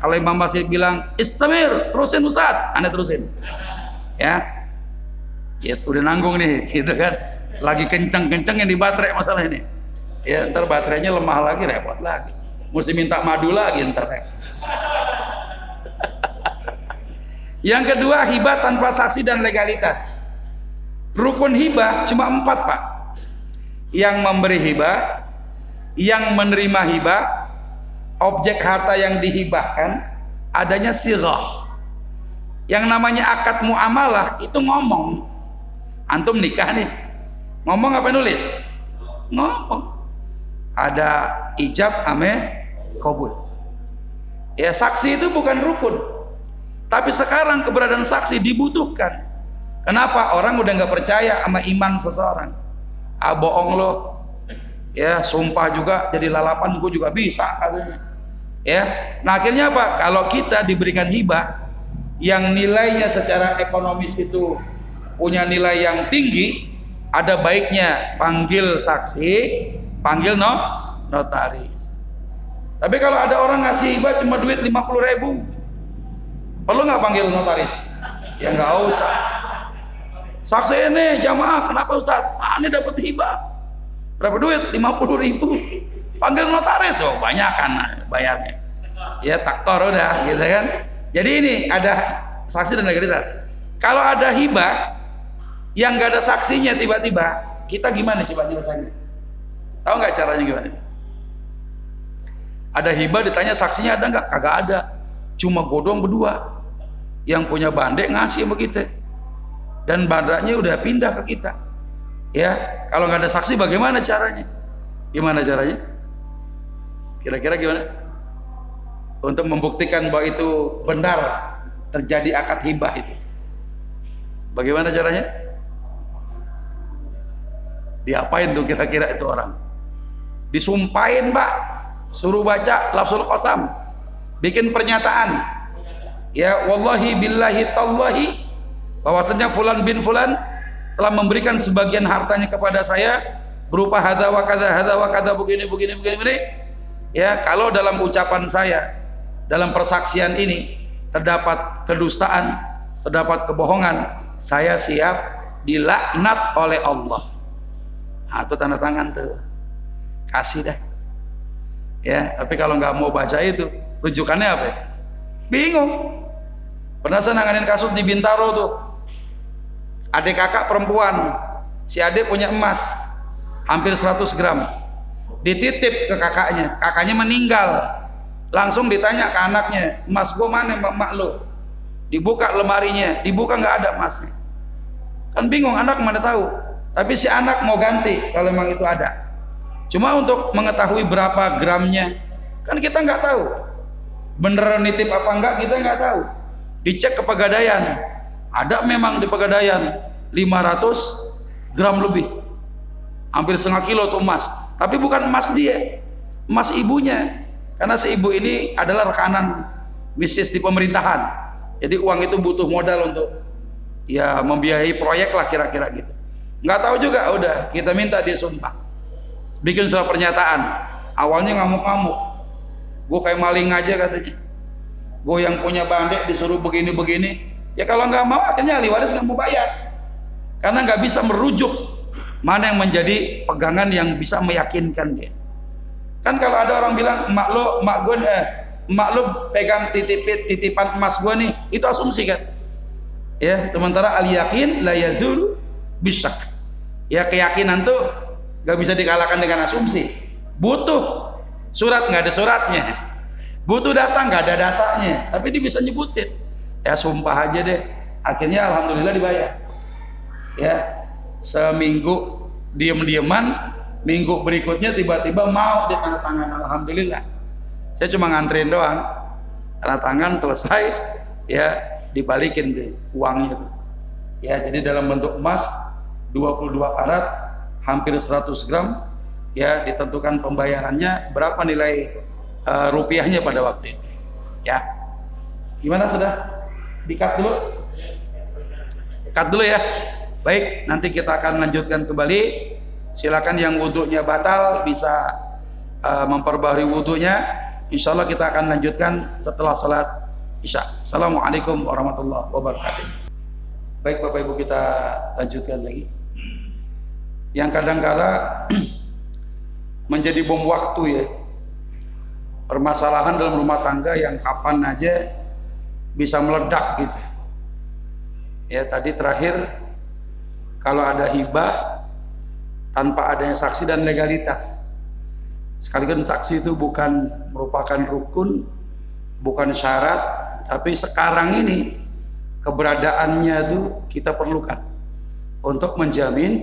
Kalau imam masjid bilang istamir, terusin Ustaz, anda terusin. Ya, ya udah nanggung nih, gitu kan. Lagi kenceng-kenceng yang di baterai masalah ini. Ya, ntar baterainya lemah lagi, repot lagi. Mesti minta madu lagi ntar. Yang kedua, hibah tanpa saksi dan legalitas. Rukun hibah cuma empat pak. Yang memberi hibah, yang menerima hibah, objek harta yang dihibahkan adanya sirah. Yang namanya akad muamalah itu ngomong. Antum nikah nih. Ngomong apa nulis? Ngomong. Ada ijab ame kabul. Ya saksi itu bukan rukun. Tapi sekarang keberadaan saksi dibutuhkan. Kenapa? Orang udah nggak percaya sama iman seseorang. Ah bohong loh. Ya, sumpah juga jadi lalapan gue juga bisa katanya. Ya. Nah, akhirnya apa? Kalau kita diberikan hibah yang nilainya secara ekonomis itu punya nilai yang tinggi, ada baiknya panggil saksi, panggil no notaris. Tapi kalau ada orang ngasih hibah cuma duit 50 ribu, perlu nggak panggil notaris? Ya nggak usah. Saksi ini jamaah, kenapa Ustaz? Ini dapat hibah. Berapa duit? 50 ribu. Panggil notaris, oh banyak kan bayarnya. Ya taktor udah, gitu kan. Jadi ini ada saksi dan legalitas. Kalau ada hibah yang nggak ada saksinya tiba-tiba, kita gimana coba nyelesainya? Tahu nggak caranya gimana? Ada hibah ditanya saksinya ada nggak? Kagak ada. Cuma godong berdua. Yang punya bandek ngasih sama kita dan badannya udah pindah ke kita. Ya kalau nggak ada saksi bagaimana caranya? Gimana caranya? Kira-kira gimana? Untuk membuktikan bahwa itu benar terjadi akad hibah itu. Bagaimana caranya? Diapain tuh kira-kira itu orang? Disumpahin mbak. Suruh baca lafzul qasam. Bikin pernyataan. Ya wallahi billahi tallahi bahwasanya fulan bin fulan telah memberikan sebagian hartanya kepada saya berupa hadza wa kadza hadza wa kadza begini begini begini begini. Ya kalau dalam ucapan saya dalam persaksian ini terdapat kedustaan terdapat kebohongan saya siap dilaknat oleh Allah. Nah, itu tanda tangan tuh. Kasih dah ya tapi kalau nggak mau baca itu rujukannya apa ya? bingung. Pernah saya nanganin kasus di Bintaro tuh adik kakak perempuan. Si adik punya emas. Hampir 100 gram. Dititip ke kakaknya. Kakaknya meninggal. Langsung ditanya ke anaknya emas gue mana mbak? Mak lo dibuka lemarinya. Dibuka nggak ada emasnya. Kan bingung anak mana tahu? Tapi si anak mau ganti kalau memang itu ada. Cuma untuk mengetahui berapa gramnya kan kita nggak tahu. Beneran nitip apa enggak kita nggak tahu. Dicek ke pegadaian ada memang di Pegadaian 500 gram lebih. Hampir setengah kilo tuh emas. Tapi bukan emas dia, emas ibunya. Karena si ibu ini adalah rekanan bisnis di pemerintahan. Jadi uang itu butuh modal untuk ya membiayai proyek lah kira-kira gitu. Nggak tahu juga, udah kita minta dia sumpah. Bikin surat pernyataan. Awalnya ngamuk-ngamuk. Gue kayak maling aja katanya. Gue yang punya bandek disuruh begini-begini Ya kalau nggak mau akhirnya ahli waris nggak mau bayar. Karena nggak bisa merujuk mana yang menjadi pegangan yang bisa meyakinkan dia. Kan kalau ada orang bilang emak lo, emak gue, eh, emak lo pegang titip titipan emas gue nih, itu asumsi kan? Ya, sementara al yakin la yazulu bisak. Ya keyakinan tuh nggak bisa dikalahkan dengan asumsi. Butuh surat nggak ada suratnya, butuh data nggak ada datanya, tapi dia bisa nyebutin ya sumpah aja deh. Akhirnya alhamdulillah dibayar. Ya seminggu diem-dieman minggu berikutnya tiba-tiba mau ditandatangan alhamdulillah. Saya cuma nganterin doang. Tanda tangan selesai ya dibalikin deh uangnya tuh. Ya jadi dalam bentuk emas 22 karat hampir 100 gram ya ditentukan pembayarannya berapa nilai uh, rupiahnya pada waktu itu. Ya. Gimana sudah Dikat dulu. Cut dulu ya. Baik, nanti kita akan lanjutkan kembali. Silakan yang wudhunya batal bisa uh, memperbaharui wudhunya. Insya Allah kita akan lanjutkan setelah salat Isya. Assalamualaikum warahmatullahi wabarakatuh. Baik Bapak Ibu kita lanjutkan lagi. Yang kadang-kala menjadi bom waktu ya. Permasalahan dalam rumah tangga yang kapan aja bisa meledak gitu. Ya tadi terakhir kalau ada hibah tanpa adanya saksi dan legalitas. Sekalian saksi itu bukan merupakan rukun, bukan syarat, tapi sekarang ini keberadaannya itu kita perlukan untuk menjamin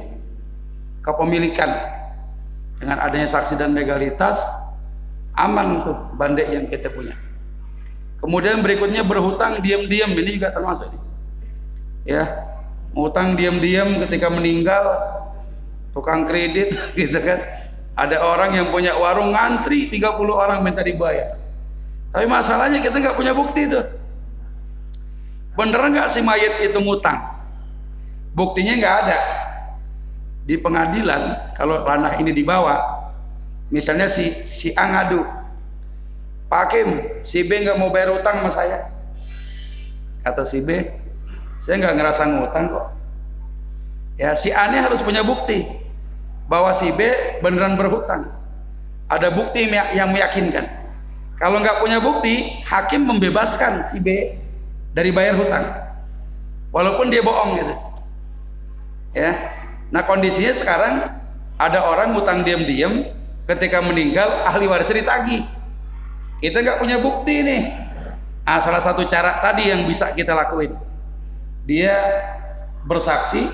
kepemilikan dengan adanya saksi dan legalitas aman tuh bandek yang kita punya. Kemudian berikutnya berhutang diam-diam ini juga termasuk. Ya, ngutang diam-diam ketika meninggal tukang kredit gitu kan. Ada orang yang punya warung ngantri 30 orang minta dibayar. Tapi masalahnya kita nggak punya bukti tuh bener nggak si mayat itu ngutang? Buktinya nggak ada. Di pengadilan kalau ranah ini dibawa misalnya si si A ngadu Pak Hakim si B nggak mau bayar utang sama saya kata si B saya nggak ngerasa ngutang kok ya si A ini harus punya bukti bahwa si B beneran berhutang. Ada bukti yang meyakinkan. Kalau nggak punya bukti, hakim membebaskan si B dari bayar hutang. Walaupun dia bohong gitu. Ya. Nah, kondisinya sekarang ada orang hutang diam-diam ketika meninggal ahli warisnya ditagih. Kita nggak punya bukti nih. Nah, salah satu cara tadi yang bisa kita lakuin. Dia bersaksi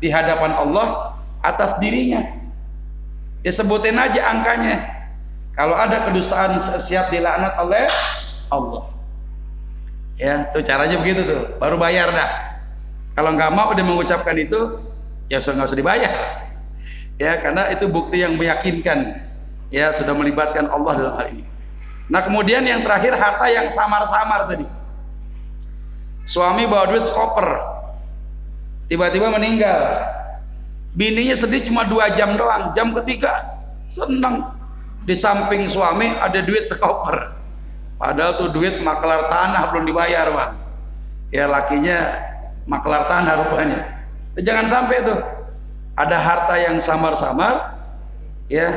di hadapan Allah atas dirinya. Disebutin aja angkanya. Kalau ada kedustaan siap dilaknat oleh Allah. Ya tuh caranya begitu tuh. Baru bayar dah. Kalau nggak mau udah mengucapkan itu ya sudah nggak usah dibayar. Ya karena itu bukti yang meyakinkan. Ya sudah melibatkan Allah dalam hal ini nah kemudian yang terakhir harta yang samar-samar tadi. Suami bawa duit sekoper. Tiba-tiba meninggal. Bininya sedih cuma dua jam doang. Jam ketiga senang di samping suami ada duit sekoper. Padahal tuh duit maklar tanah belum dibayar bang. Ya lakinya maklar tanah rupanya. Jangan sampai tuh. Ada harta yang samar-samar ya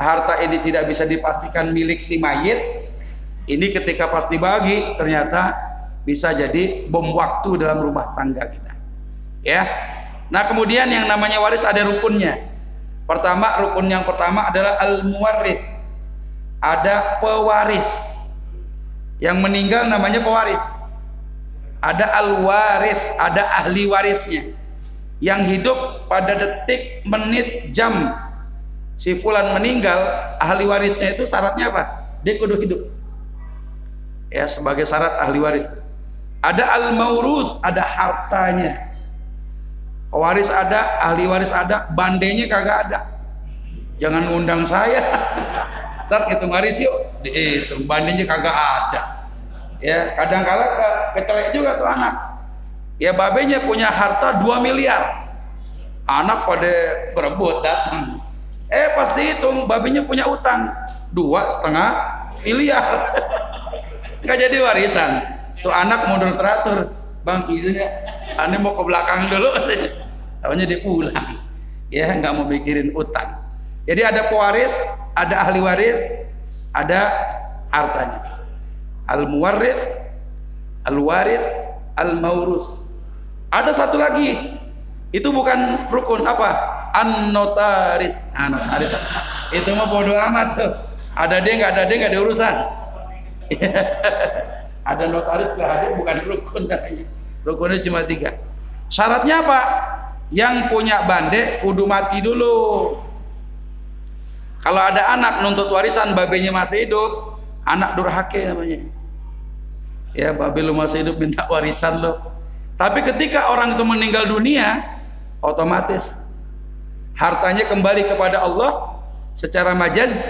harta ini tidak bisa dipastikan milik si mayit ini ketika pas dibagi ternyata bisa jadi bom waktu dalam rumah tangga kita ya Nah kemudian yang namanya waris ada rukunnya. Pertama rukun yang pertama adalah al muwarif. Ada pewaris. Yang meninggal namanya pewaris. Ada al waris, ada ahli warisnya. Yang hidup pada detik, menit, jam si fulan meninggal, ahli warisnya itu syaratnya apa? Dia kudu hidup. Ya sebagai syarat ahli waris. Ada al maurus, ada hartanya. Waris ada ahli waris ada bandenya kagak ada. Jangan undang saya. Saat hitung waris yuk. Dihitung bandenya kagak ada. Ya kadang kala ke kecelek juga tuh anak. Ya babenya punya harta 2 miliar. Anak pada berebut datang eh pas dihitung babenya punya utang. Dua setengah miliar. Nggak jadi warisan. Tuh anak mundur teratur. Bang izinnya. Aneh mau ke belakang dulu. Tahunya dia pulang. Ya nggak mau mikirin utang. Jadi ada pewaris ada ahli waris ada hartanya. Al muwaris al waris al maurus ada satu lagi itu bukan rukun apa? An notaris an notaris. Itu mah bodoh amat tuh. Ada dia nggak ada dia nggak ada urusan. Ada notaris nggak ada bukan rukun. Rukunnya cuma tiga. Syaratnya apa? Yang punya bandek kudu mati dulu. Kalau ada anak nuntut warisan babenya masih hidup. Anak durhake namanya. Ya babe lu masih hidup minta warisan lo tapi ketika orang itu meninggal dunia otomatis. Hartanya kembali kepada Allah secara majaz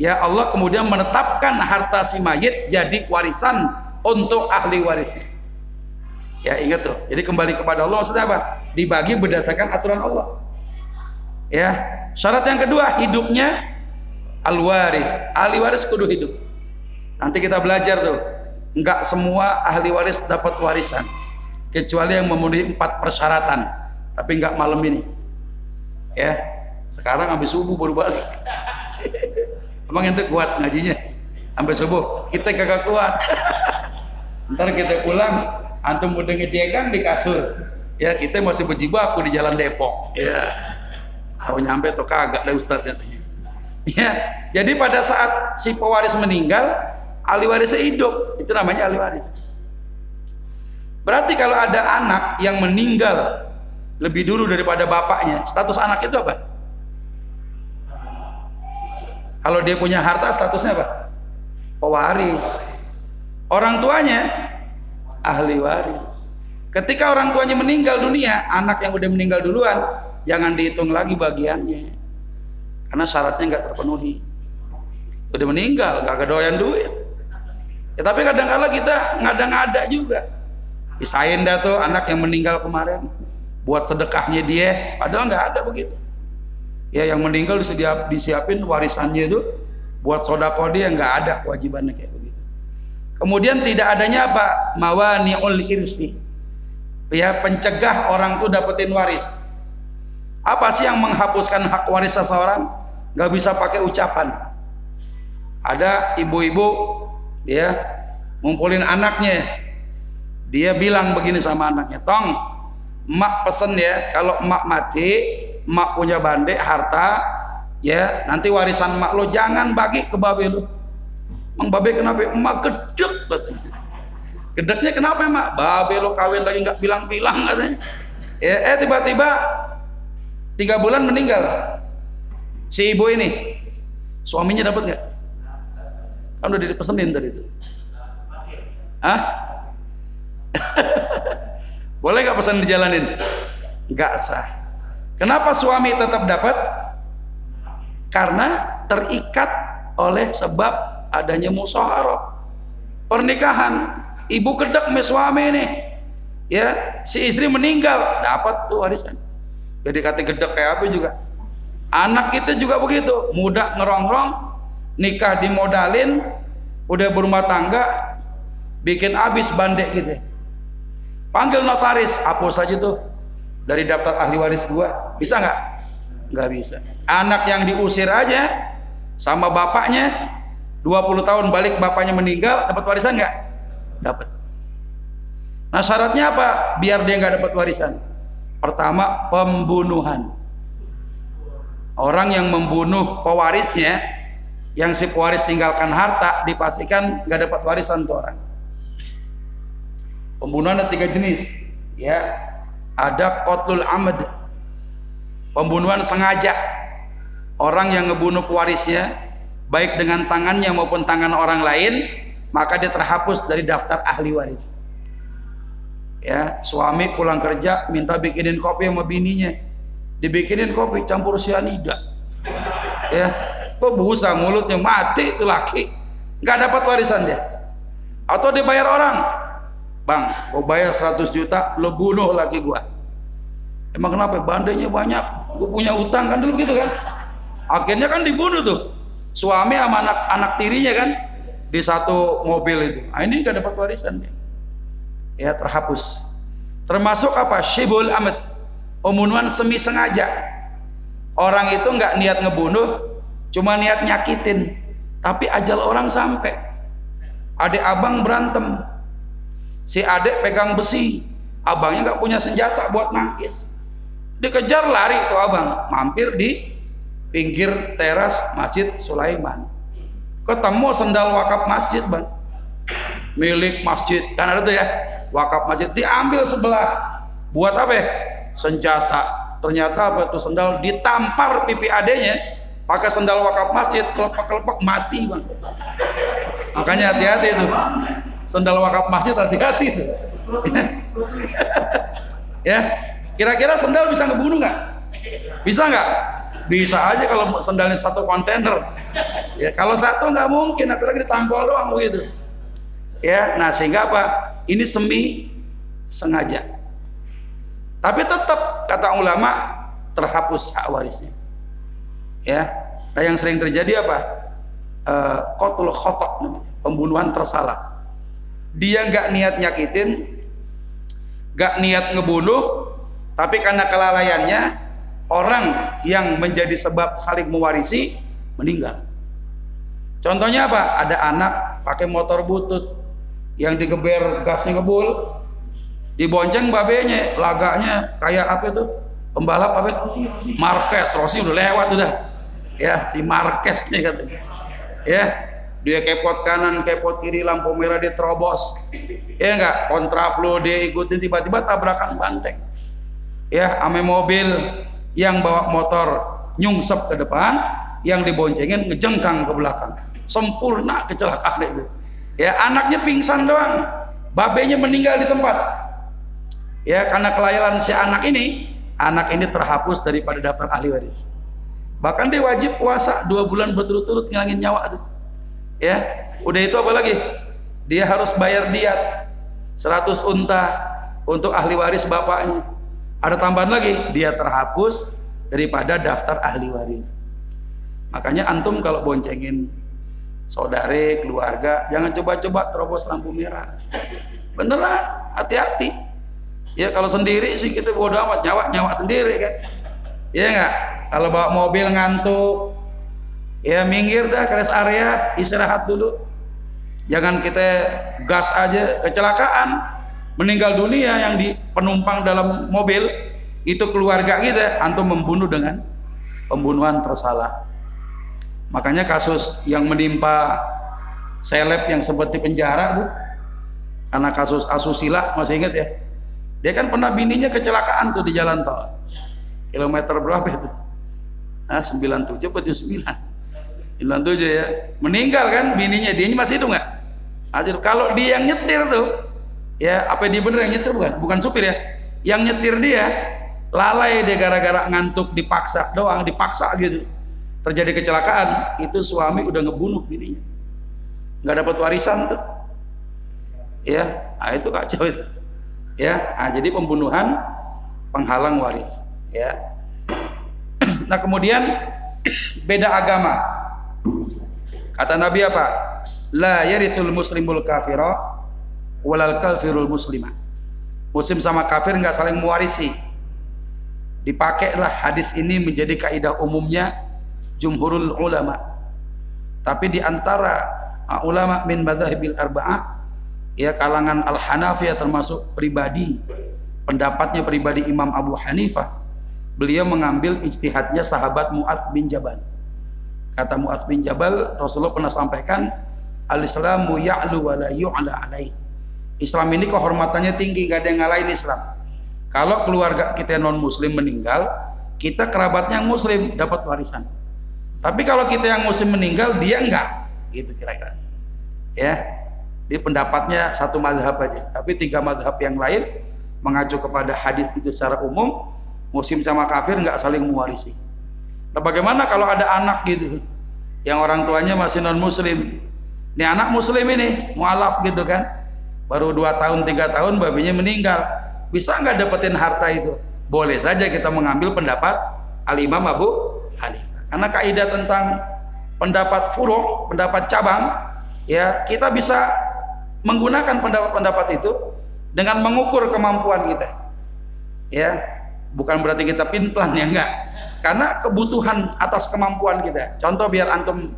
ya Allah kemudian menetapkan harta si mayit jadi warisan untuk ahli warisnya. Ya ingat tuh. Jadi kembali kepada Allah maksudnya apa? Dibagi berdasarkan aturan Allah. Ya syarat yang kedua hidupnya al waris ahli waris kudu hidup. Nanti kita belajar tuh. Enggak semua ahli waris dapat warisan kecuali yang memenuhi empat persyaratan tapi enggak malam ini. Ya sekarang habis subuh baru balik. Emang itu kuat ngajinya? Sampai subuh? Kita kagak kuat. Ntar kita pulang antum udah ngejegang di kasur. Ya kita masih berjibaku di jalan Depok. Ya. Tahu nyampe tuh kagak ada ustadz katanya. Ya, jadi pada saat si pewaris meninggal, ahli warisnya hidup, itu namanya ahli waris. Berarti kalau ada anak yang meninggal lebih dulu daripada bapaknya, status anak itu apa? Kalau dia punya harta, statusnya apa? Pewaris. Orang tuanya ahli waris. Ketika orang tuanya meninggal dunia, anak yang udah meninggal duluan jangan dihitung lagi bagiannya, karena syaratnya nggak terpenuhi. Udah meninggal, nggak kedoyan duit. Ya tapi kadang-kala kita ngadang-ada juga. Pisahin dah tuh anak yang meninggal kemarin buat sedekahnya dia, padahal nggak ada begitu. Ya yang meninggal disiap, disiapin warisannya itu buat sodako dia nggak ada kewajibannya kayak begitu. Kemudian tidak adanya apa? Mawani'ul irsi. Ya pencegah orang tuh dapetin waris. Apa sih yang menghapuskan hak waris seseorang? Gak bisa pakai ucapan. Ada ibu-ibu dia ngumpulin anaknya dia bilang begini sama anaknya tong emak pesen ya kalau emak mati emak punya bandek harta ya nanti warisan emak lo jangan bagi ke babe lo. Emang babe kenapa? Emak gedek gedeknya kenapa emak babe lo kawin lagi nggak bilang-bilang katanya. Ya eh tiba-tiba tiga bulan meninggal. Si ibu ini suaminya dapat nggak? Kan udah dipesenin tadi itu. Hah? Boleh nggak pesan dijalanin? Nggak sah. Kenapa suami tetap dapat? Karena terikat oleh sebab adanya musaharah. Pernikahan, ibu kedek me suami nih. Ya, si istri meninggal, dapat tuh warisan. Jadi kata gedek kayak apa juga. Anak kita juga begitu, muda ngerongrong, nikah dimodalin udah berumah tangga bikin habis bandek gitu panggil notaris hapus aja tuh. Dari daftar ahli waris gua. Bisa nggak? Nggak bisa. Anak yang diusir aja sama bapaknya 20 tahun balik bapaknya meninggal dapat warisan nggak? Dapat. Nah syaratnya apa? Biar dia nggak dapat warisan. Pertama pembunuhan. Orang yang membunuh pewarisnya yang si pewaris tinggalkan harta dipastikan nggak dapat warisan tuh orang pembunuhan ada tiga jenis ya. Ada kotlul amad pembunuhan sengaja. Orang yang ngebunuh pewarisnya baik dengan tangannya maupun tangan orang lain maka dia terhapus dari daftar ahli waris. Ya suami pulang kerja minta bikinin kopi sama bininya. Dibikinin kopi campur cyanida ya kok busa mulutnya? Mati itu laki. Nggak dapat warisan dia. Atau dibayar orang bang gue bayar 100 juta lo bunuh laki gua. Emang kenapa? Bandanya banyak. Gue punya utang kan dulu gitu kan? Akhirnya kan dibunuh tuh. Suami sama anak anak tirinya kan di satu mobil itu. Nah, ini gak dapat warisan dia. Ya terhapus. Termasuk apa? Shibul amet pembunuhan semi sengaja. Orang itu nggak niat ngebunuh cuma niat nyakitin. Tapi ajal orang sampai. Adik abang berantem si adik pegang besi abangnya nggak punya senjata buat nangkis. Dikejar lari tuh abang mampir di pinggir teras masjid Sulaiman. Ketemu sendal wakaf masjid bang. Milik masjid kan ada tuh ya wakaf masjid. Diambil sebelah buat apa ya? Senjata. Ternyata apa tuh? Sendal ditampar pipi adenya pakai sendal wakaf masjid kelepak-kelepak mati bang. Makanya hati-hati itu sendal wakaf masjid hati-hati itu ya. Kira-kira sendal bisa ngebunuh nggak? Bisa nggak? Bisa aja kalau sendalnya satu kontainer. Ya kalau satu nggak mungkin apalagi ditampol doang begitu. Ya nah sehingga apa? Ini semi sengaja. Tapi tetap kata ulama terhapus hak warisnya. Ya. Nah yang sering terjadi apa? Uh, kotul khotok pembunuhan tersalah dia nggak niat nyakitin nggak niat ngebunuh tapi karena kelalaiannya orang yang menjadi sebab saling mewarisi meninggal. Contohnya apa? Ada anak pakai motor butut yang digeber gasnya ngebul dibonceng babenya laganya kayak apa itu? Pembalap apa? Marquez Rossi udah lewat udah. Ya si Marquez nih katanya. Ya dia kepot kanan kepot kiri lampu merah dia terobos. Ya enggak kontraflow dia ikutin tiba-tiba tabrakan banteng. Ya ame mobil yang bawa motor nyungsep ke depan yang diboncengin ngejengkang ke belakang. Sempurna kecelakaan itu. Ya anaknya pingsan doang. Babenya meninggal di tempat. Ya karena kelayalan si anak ini anak ini terhapus daripada daftar ahli waris. Bahkan dia wajib puasa dua bulan berturut-turut ngilangin nyawa tuh ya udah itu apa lagi? Dia harus bayar diat. 100 unta untuk ahli waris bapaknya. Ada tambahan lagi? Dia terhapus daripada daftar ahli waris. Makanya antum kalau boncengin saudare keluarga jangan coba-coba terobos lampu merah. Beneran hati-hati. Ya kalau sendiri sih kita bodoh amat nyawa nyawa sendiri kan. Ya enggak kalau bawa mobil ngantuk ya minggir dah ke rest area istirahat dulu. Jangan kita gas aja kecelakaan. Meninggal dunia yang di penumpang dalam mobil itu keluarga kita antum membunuh dengan pembunuhan tersalah. Makanya kasus yang menimpa seleb yang seperti penjara tuh karena kasus asusila masih ingat ya? Dia kan pernah bininya kecelakaan tuh di jalan tol. Kilometer berapa itu? Nah 97 atau 9 97 ya meninggal kan bininya dia masih hidup nggak? Masih kalau dia yang nyetir tuh ya apa dia bener yang nyetir? Bukan bukan supir ya. Yang nyetir dia lalai dia gara-gara ngantuk dipaksa doang dipaksa gitu. Terjadi kecelakaan itu suami udah ngebunuh bininya. Nggak dapat warisan tuh. Ya nah itu kacau itu. Ya nah, jadi pembunuhan penghalang waris ya. Nah kemudian beda agama kata Nabi apa? La yarithul muslimul kafira walal kafirul muslimah muslim sama kafir nggak saling mewarisi. Dipakailah hadis ini menjadi kaidah umumnya jumhurul ulama. Tapi di antara uh, ulama min madhahibil arba'ah ya kalangan al hanafiyah termasuk pribadi pendapatnya pribadi Imam Abu Hanifah beliau mengambil ijtihadnya sahabat Mu'az bin Jabal kata Mu'az bin Jabal Rasulullah pernah sampaikan al-islamu ya'lu wa la yu'la alaih Islam ini kehormatannya tinggi, gak ada yang ngalahin Islam. Kalau keluarga kita non Muslim meninggal, kita kerabatnya yang Muslim dapat warisan. Tapi kalau kita yang Muslim meninggal, dia enggak, gitu kira-kira. Ya, di pendapatnya satu mazhab aja. Tapi tiga mazhab yang lain mengacu kepada hadis itu secara umum, Muslim sama kafir enggak saling mewarisi. Nah, bagaimana kalau ada anak gitu, yang orang tuanya masih non Muslim? Ini anak Muslim ini, mualaf gitu kan? baru dua tahun tiga tahun babinya meninggal. Bisa nggak dapetin harta itu? Boleh saja kita mengambil pendapat al imam Abu Hanifah. Karena kaidah tentang pendapat furuk pendapat cabang ya kita bisa menggunakan pendapat-pendapat itu dengan mengukur kemampuan kita. Ya bukan berarti kita pinplan ya enggak karena kebutuhan atas kemampuan kita. Contoh biar antum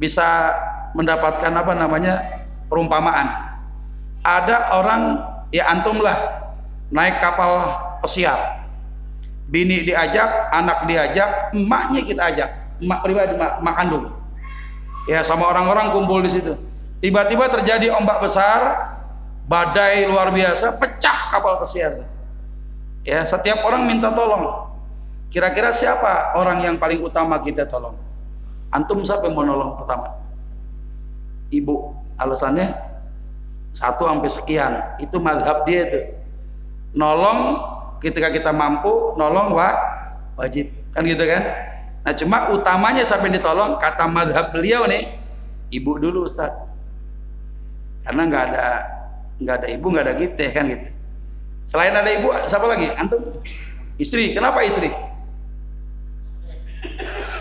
bisa mendapatkan apa namanya perumpamaan. Ada orang ya antum lah naik kapal pesiar. Bini diajak anak diajak emaknya kita ajak. Emak pribadi emak, emak kandung. Ya sama orang-orang kumpul di situ. Tiba-tiba terjadi ombak besar badai luar biasa pecah kapal pesiar. Ya setiap orang minta tolong kira-kira siapa orang yang paling utama kita tolong? Antum siapa yang mau nolong pertama? Ibu. Alasannya satu sampai sekian. Itu mazhab dia itu. Nolong ketika kita mampu nolong wa, wajib. Kan gitu kan? Nah cuma utamanya sampai ditolong? Kata mazhab beliau nih ibu dulu Ustaz. Karena nggak ada nggak ada ibu nggak ada kita kan gitu. Selain ada ibu siapa lagi? Antum? Istri. Kenapa istri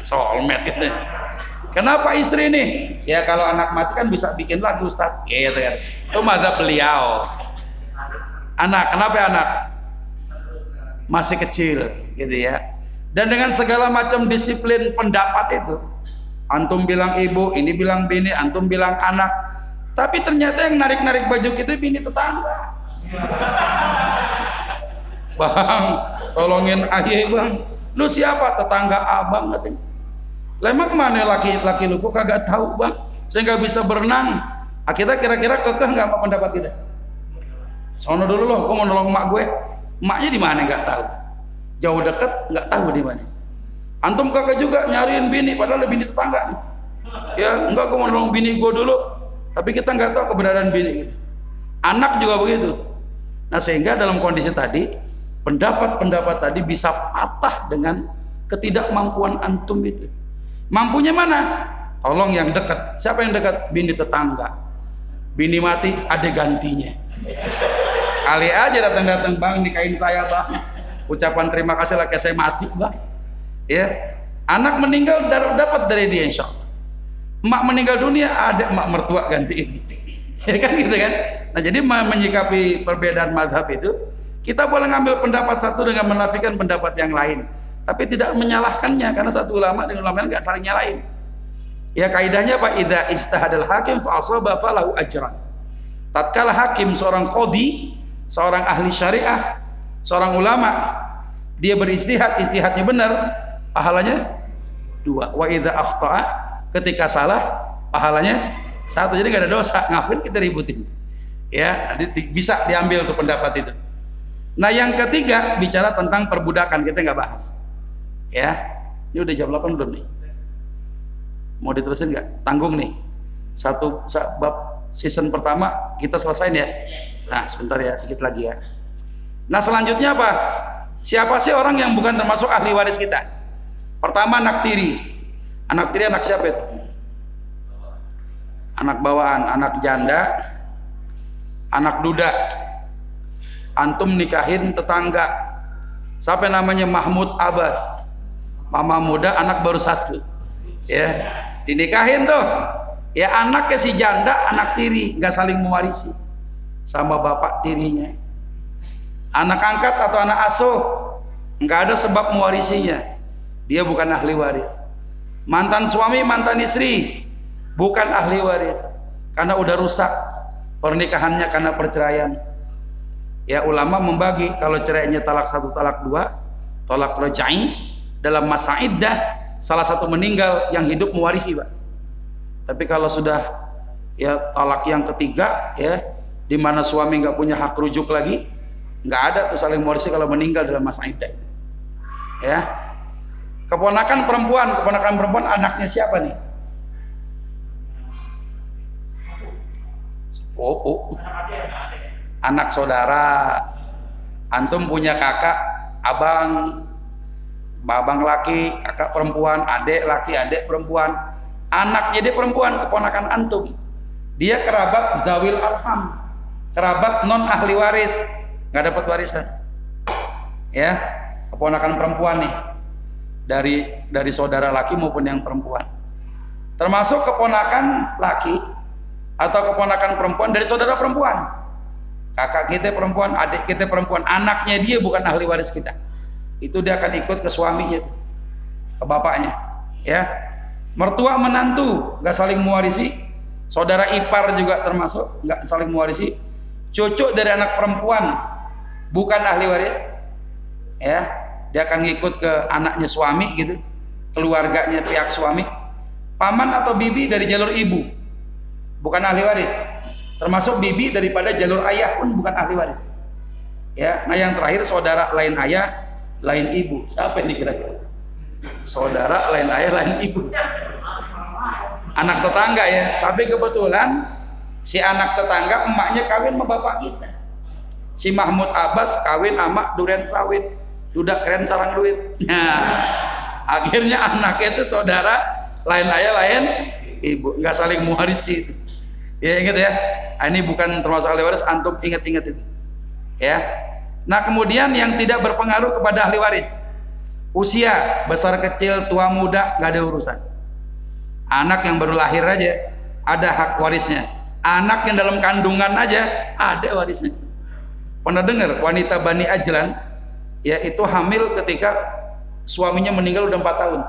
soulmate gitu Kenapa istri nih? Ya kalau anak mati kan bisa bikin lagu Ustaz. Gitu kan. Itu mazhab beliau. Anak, kenapa anak? Masih kecil gitu ya. Dan dengan segala macam disiplin pendapat itu. Antum bilang ibu, ini bilang bini, antum bilang anak. Tapi ternyata yang narik-narik baju kita bini tetangga. Bang, tolongin ayah bang. Lu siapa? Tetangga abang katanya lemak mana laki-laki lu? Kok kagak tahu bang. Saya nggak bisa berenang. Ah, kita kira-kira kekeh nggak apa pendapat kita? Sono dulu loh kok mau nolong emak gue. Emaknya di mana? Nggak tahu. Jauh deket nggak tahu di mana. Antum kakak juga nyariin bini padahal bini tetangga. Ya enggak kok mau nolong bini gue dulu. Tapi kita nggak tahu keberadaan bini gitu anak juga begitu. Nah sehingga dalam kondisi tadi pendapat-pendapat tadi bisa patah dengan ketidakmampuan antum itu mampunya mana? Tolong yang dekat. Siapa yang dekat? Bini tetangga. Bini mati ada gantinya. Kali aja datang-datang bang nikahin saya bang. Ucapan terima kasih lagi saya mati bang. Ya. Anak meninggal dapat dari dia insya Allah. Emak meninggal dunia ada emak mertua ganti ini ya kan gitu kan? Nah jadi menyikapi perbedaan mazhab itu kita boleh ngambil pendapat satu dengan menafikan pendapat yang lain, tapi tidak menyalahkannya karena satu ulama dengan ulama lain nggak saling nyalain. Ya kaidahnya Pak Ida istihadal hakim fa falahu ajran. Tatkala hakim seorang qadi, seorang ahli syariah, seorang ulama, dia beristihad, istihadnya benar, pahalanya dua. Wa idza akhta'a ketika salah, pahalanya satu. Jadi nggak ada dosa. Ngapain kita ributin? Ya, bisa diambil untuk pendapat itu. Nah yang ketiga bicara tentang perbudakan kita nggak bahas. Ya, ini udah jam 8 belum nih? Mau diterusin nggak? Tanggung nih. Satu bab season pertama kita selesai ya. Nah sebentar ya, dikit lagi ya. Nah selanjutnya apa? Siapa sih orang yang bukan termasuk ahli waris kita? Pertama anak tiri. Anak tiri anak siapa itu? Anak bawaan, anak janda, anak duda, antum nikahin tetangga siapa namanya Mahmud Abbas mama muda anak baru satu. Ya dinikahin tuh. Ya anaknya si janda anak tiri nggak saling mewarisi sama bapak tirinya. Anak angkat atau anak asuh nggak ada sebab mewarisinya. Dia bukan ahli waris. Mantan suami mantan istri bukan ahli waris. Karena udah rusak pernikahannya karena perceraian. Ya ulama membagi kalau cerainya talak satu talak dua talak rajai dalam masa iddah salah satu meninggal yang hidup mewarisi pak. Tapi kalau sudah ya talak yang ketiga ya di mana suami nggak punya hak rujuk lagi nggak ada tuh saling mewarisi kalau meninggal dalam masa iddah ya. Keponakan perempuan keponakan perempuan anaknya siapa nih? Oh, oh. Anak saudara. Antum punya kakak abang babang laki kakak perempuan adik laki adik perempuan. Anaknya dia perempuan keponakan antum. Dia kerabat zawil arham. Kerabat non ahli waris. Nggak dapat warisan. Ya keponakan perempuan nih. Dari dari saudara laki maupun yang perempuan. Termasuk keponakan laki atau keponakan perempuan dari saudara perempuan. Kakak kita perempuan, adik kita perempuan, anaknya dia bukan ahli waris kita. Itu dia akan ikut ke suaminya, ke bapaknya. Ya, mertua menantu nggak saling mewarisi, saudara ipar juga termasuk nggak saling mewarisi. Cucu dari anak perempuan bukan ahli waris, ya, dia akan ngikut ke anaknya suami gitu, keluarganya pihak suami. Paman atau bibi dari jalur ibu, bukan ahli waris termasuk bibi daripada jalur ayah pun bukan ahli waris ya nah yang terakhir saudara lain ayah lain ibu. Siapa ini kira-kira? Saudara lain ayah lain ibu. Anak tetangga ya. Tapi kebetulan si anak tetangga emaknya kawin sama bapak kita. Si Mahmud Abbas kawin sama durian sawit. Duda keren sarang duit. Nah akhirnya anaknya itu saudara lain ayah lain ibu. Nggak saling mewarisi itu. Ya ingat ya. Ini bukan termasuk ahli waris antum ingat-ingat itu. Ya nah kemudian yang tidak berpengaruh kepada ahli waris. Usia besar kecil tua muda nggak ada urusan. Anak yang baru lahir aja ada hak warisnya. Anak yang dalam kandungan aja ada warisnya. Pernah dengar wanita Bani Ajlan? Ya itu hamil ketika suaminya meninggal udah empat tahun.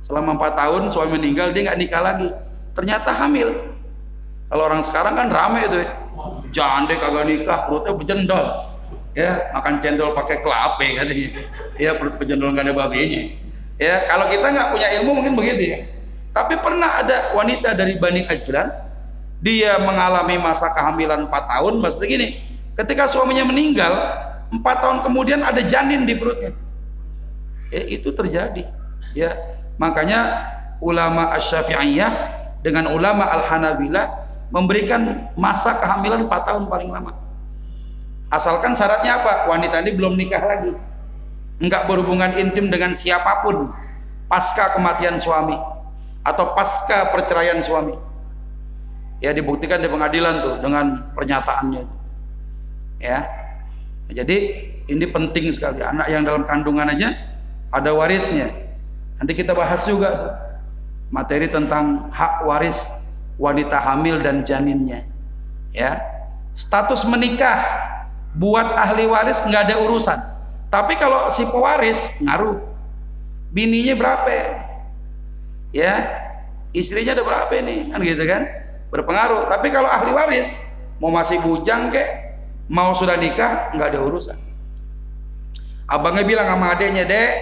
Selama empat tahun suami meninggal dia nggak nikah lagi. Ternyata hamil. Kalau orang sekarang kan rame itu ya. Jande kagak nikah, perutnya bejendol. Ya, makan cendol pakai kelape katanya. Ya, perut bejendol nggak ada babenya. Ya, kalau kita nggak punya ilmu mungkin begitu ya. Tapi pernah ada wanita dari Bani Ajlan, dia mengalami masa kehamilan 4 tahun, maksudnya gini, ketika suaminya meninggal, 4 tahun kemudian ada janin di perutnya. Ya, itu terjadi. Ya, makanya ulama Asy-Syafi'iyah dengan ulama Al-Hanabilah memberikan masa kehamilan 4 tahun paling lama. Asalkan syaratnya apa? Wanita ini belum nikah lagi. Enggak berhubungan intim dengan siapa pun pasca kematian suami atau pasca perceraian suami. Ya dibuktikan di pengadilan tuh dengan pernyataannya. Ya. Jadi ini penting sekali. Anak yang dalam kandungan aja ada warisnya. Nanti kita bahas juga tuh materi tentang hak waris wanita hamil dan janinnya. Ya. Status menikah buat ahli waris nggak ada urusan tapi kalau si pewaris ngaruh. Bininya berapa? Ya, istrinya ada berapa nih? Kan gitu kan? Berpengaruh. Tapi kalau ahli waris mau masih bujang kek, mau sudah nikah nggak ada urusan. Abangnya bilang sama adeknya, "Dek,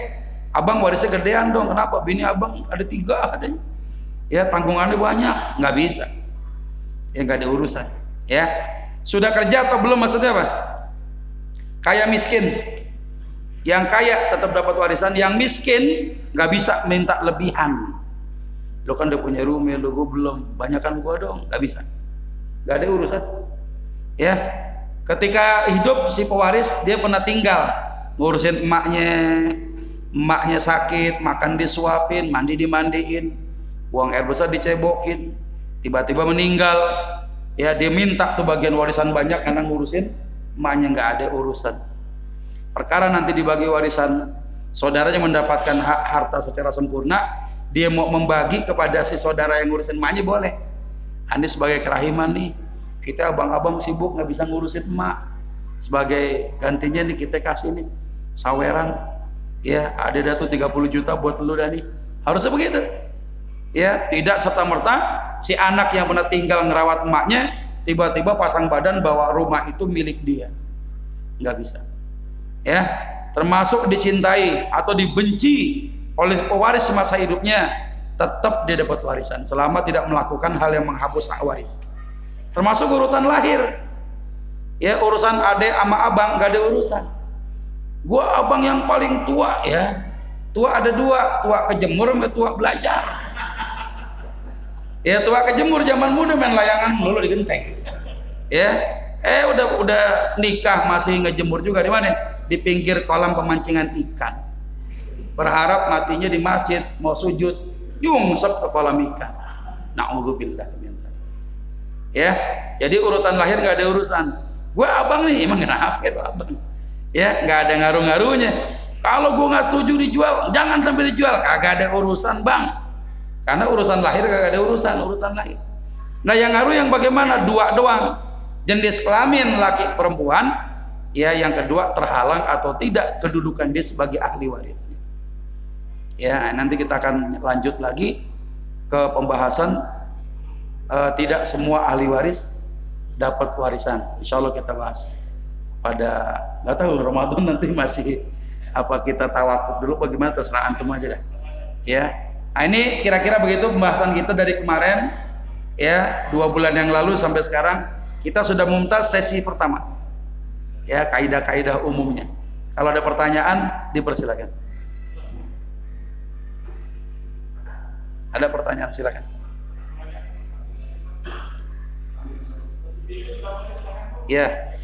abang warisnya gedean dong. Kenapa? Bini abang ada tiga katanya. Ya, tanggungannya banyak, nggak bisa. Ya nggak ada urusan. Ya, sudah kerja atau belum maksudnya apa? Kayak miskin, yang kaya tetap dapat warisan yang miskin nggak bisa minta lebihan. Lo kan udah punya rumah lo gue belum banyakkan gue dong. Nggak bisa. Nggak ada urusan. Ya. Ketika hidup si pewaris dia pernah tinggal. Ngurusin emaknya. Emaknya sakit makan disuapin mandi dimandiin. Buang air besar dicebokin. Tiba-tiba meninggal. Ya dia minta tuh bagian warisan banyak karena ngurusin emaknya nggak ada urusan. Perkara nanti dibagi warisan saudaranya mendapatkan hak harta secara sempurna dia mau membagi kepada si saudara yang ngurusin emaknya boleh. Ini sebagai kerahiman nih kita abang-abang sibuk nggak bisa ngurusin emak. Sebagai gantinya nih kita kasih nih saweran. Ya ada datu 30 juta buat lu Dani harusnya begitu. Ya tidak serta merta si anak yang pernah tinggal ngerawat emaknya tiba-tiba pasang badan bahwa rumah itu milik dia. Nggak bisa. Ya termasuk dicintai atau dibenci oleh pewaris semasa hidupnya tetap dia dapat warisan selama tidak melakukan hal yang menghapus hak waris. Termasuk urutan lahir. Ya urusan ade sama abang gak ada urusan. Gua abang yang paling tua ya. Tua ada dua tua kejemur sama tua belajar ya tua kejemur zaman muda main layangan dulu di genteng. Ya eh udah udah nikah masih ngejemur juga di mana? Di pinggir kolam pemancingan ikan. Berharap matinya di masjid mau sujud nyungsep ke kolam ikan. Na'udzubillah ya jadi urutan lahir nggak ada urusan. Gue abang nih emang kenapa ya abang? Ya nggak ada ngaruh-ngaruhnya kalau gue nggak setuju dijual jangan sampai dijual. Kagak ada urusan bang karena urusan lahir kagak ada urusan urutan lahir nah yang ngaruh yang bagaimana? Dua doang. Jenis kelamin laki perempuan ya yang kedua terhalang atau tidak kedudukan dia sebagai ahli warisnya ya nanti kita akan lanjut lagi ke pembahasan uh, tidak semua ahli waris dapat warisan. Insya Allah kita bahas pada nggak tahu Ramadan nanti masih apa kita tawakuf dulu bagaimana terserah antum aja deh ya nah, ini kira-kira begitu pembahasan kita dari kemarin ya dua bulan yang lalu sampai sekarang kita sudah mumtaz sesi pertama ya kaidah-kaidah umumnya. Kalau ada pertanyaan dipersilakan. Ada pertanyaan silakan. Ya.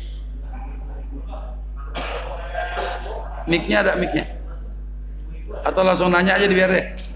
Miknya ada miknya. Atau langsung nanya aja di biar deh,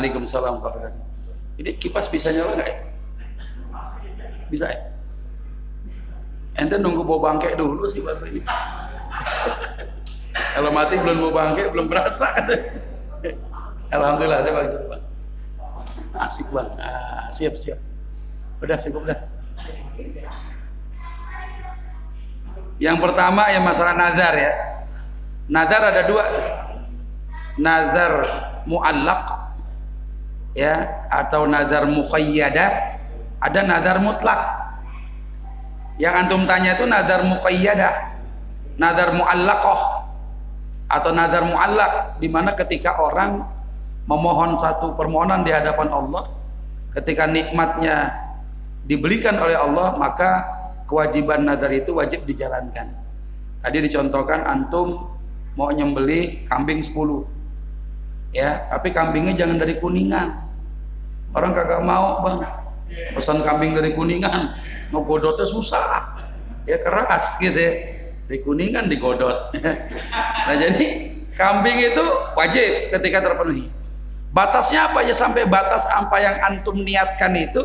Waalaikumsalam warahmatullahi Ini kipas bisa nyala nggak ya? Bisa ya? Ente nunggu bawa bangke dulu sih baru ini. Kalau mati belum mau bangke belum berasa. Alhamdulillah ada bang. Asik bang. Ah, siap siap. Udah cukup dah. Yang pertama yang masalah nazar ya. Nazar ada dua. Nazar muallaq ya atau nazar muqayyadah, ada nazar mutlak. Yang antum tanya itu nazar muqayyadah, nazar muallaqah atau nazar muallaq di mana ketika orang memohon satu permohonan di hadapan Allah, ketika nikmatnya dibelikan oleh Allah, maka kewajiban nazar itu wajib dijalankan tadi dicontohkan antum mau nyembeli kambing 10 ya tapi kambingnya jangan dari kuningan. Orang kagak mau bang. Pesan kambing dari kuningan. Mau godotnya susah. Ya keras gitu ya. Dari kuningan digodot. Nah jadi kambing itu wajib ketika terpenuhi. Batasnya apa ya sampai batas apa yang antum niatkan itu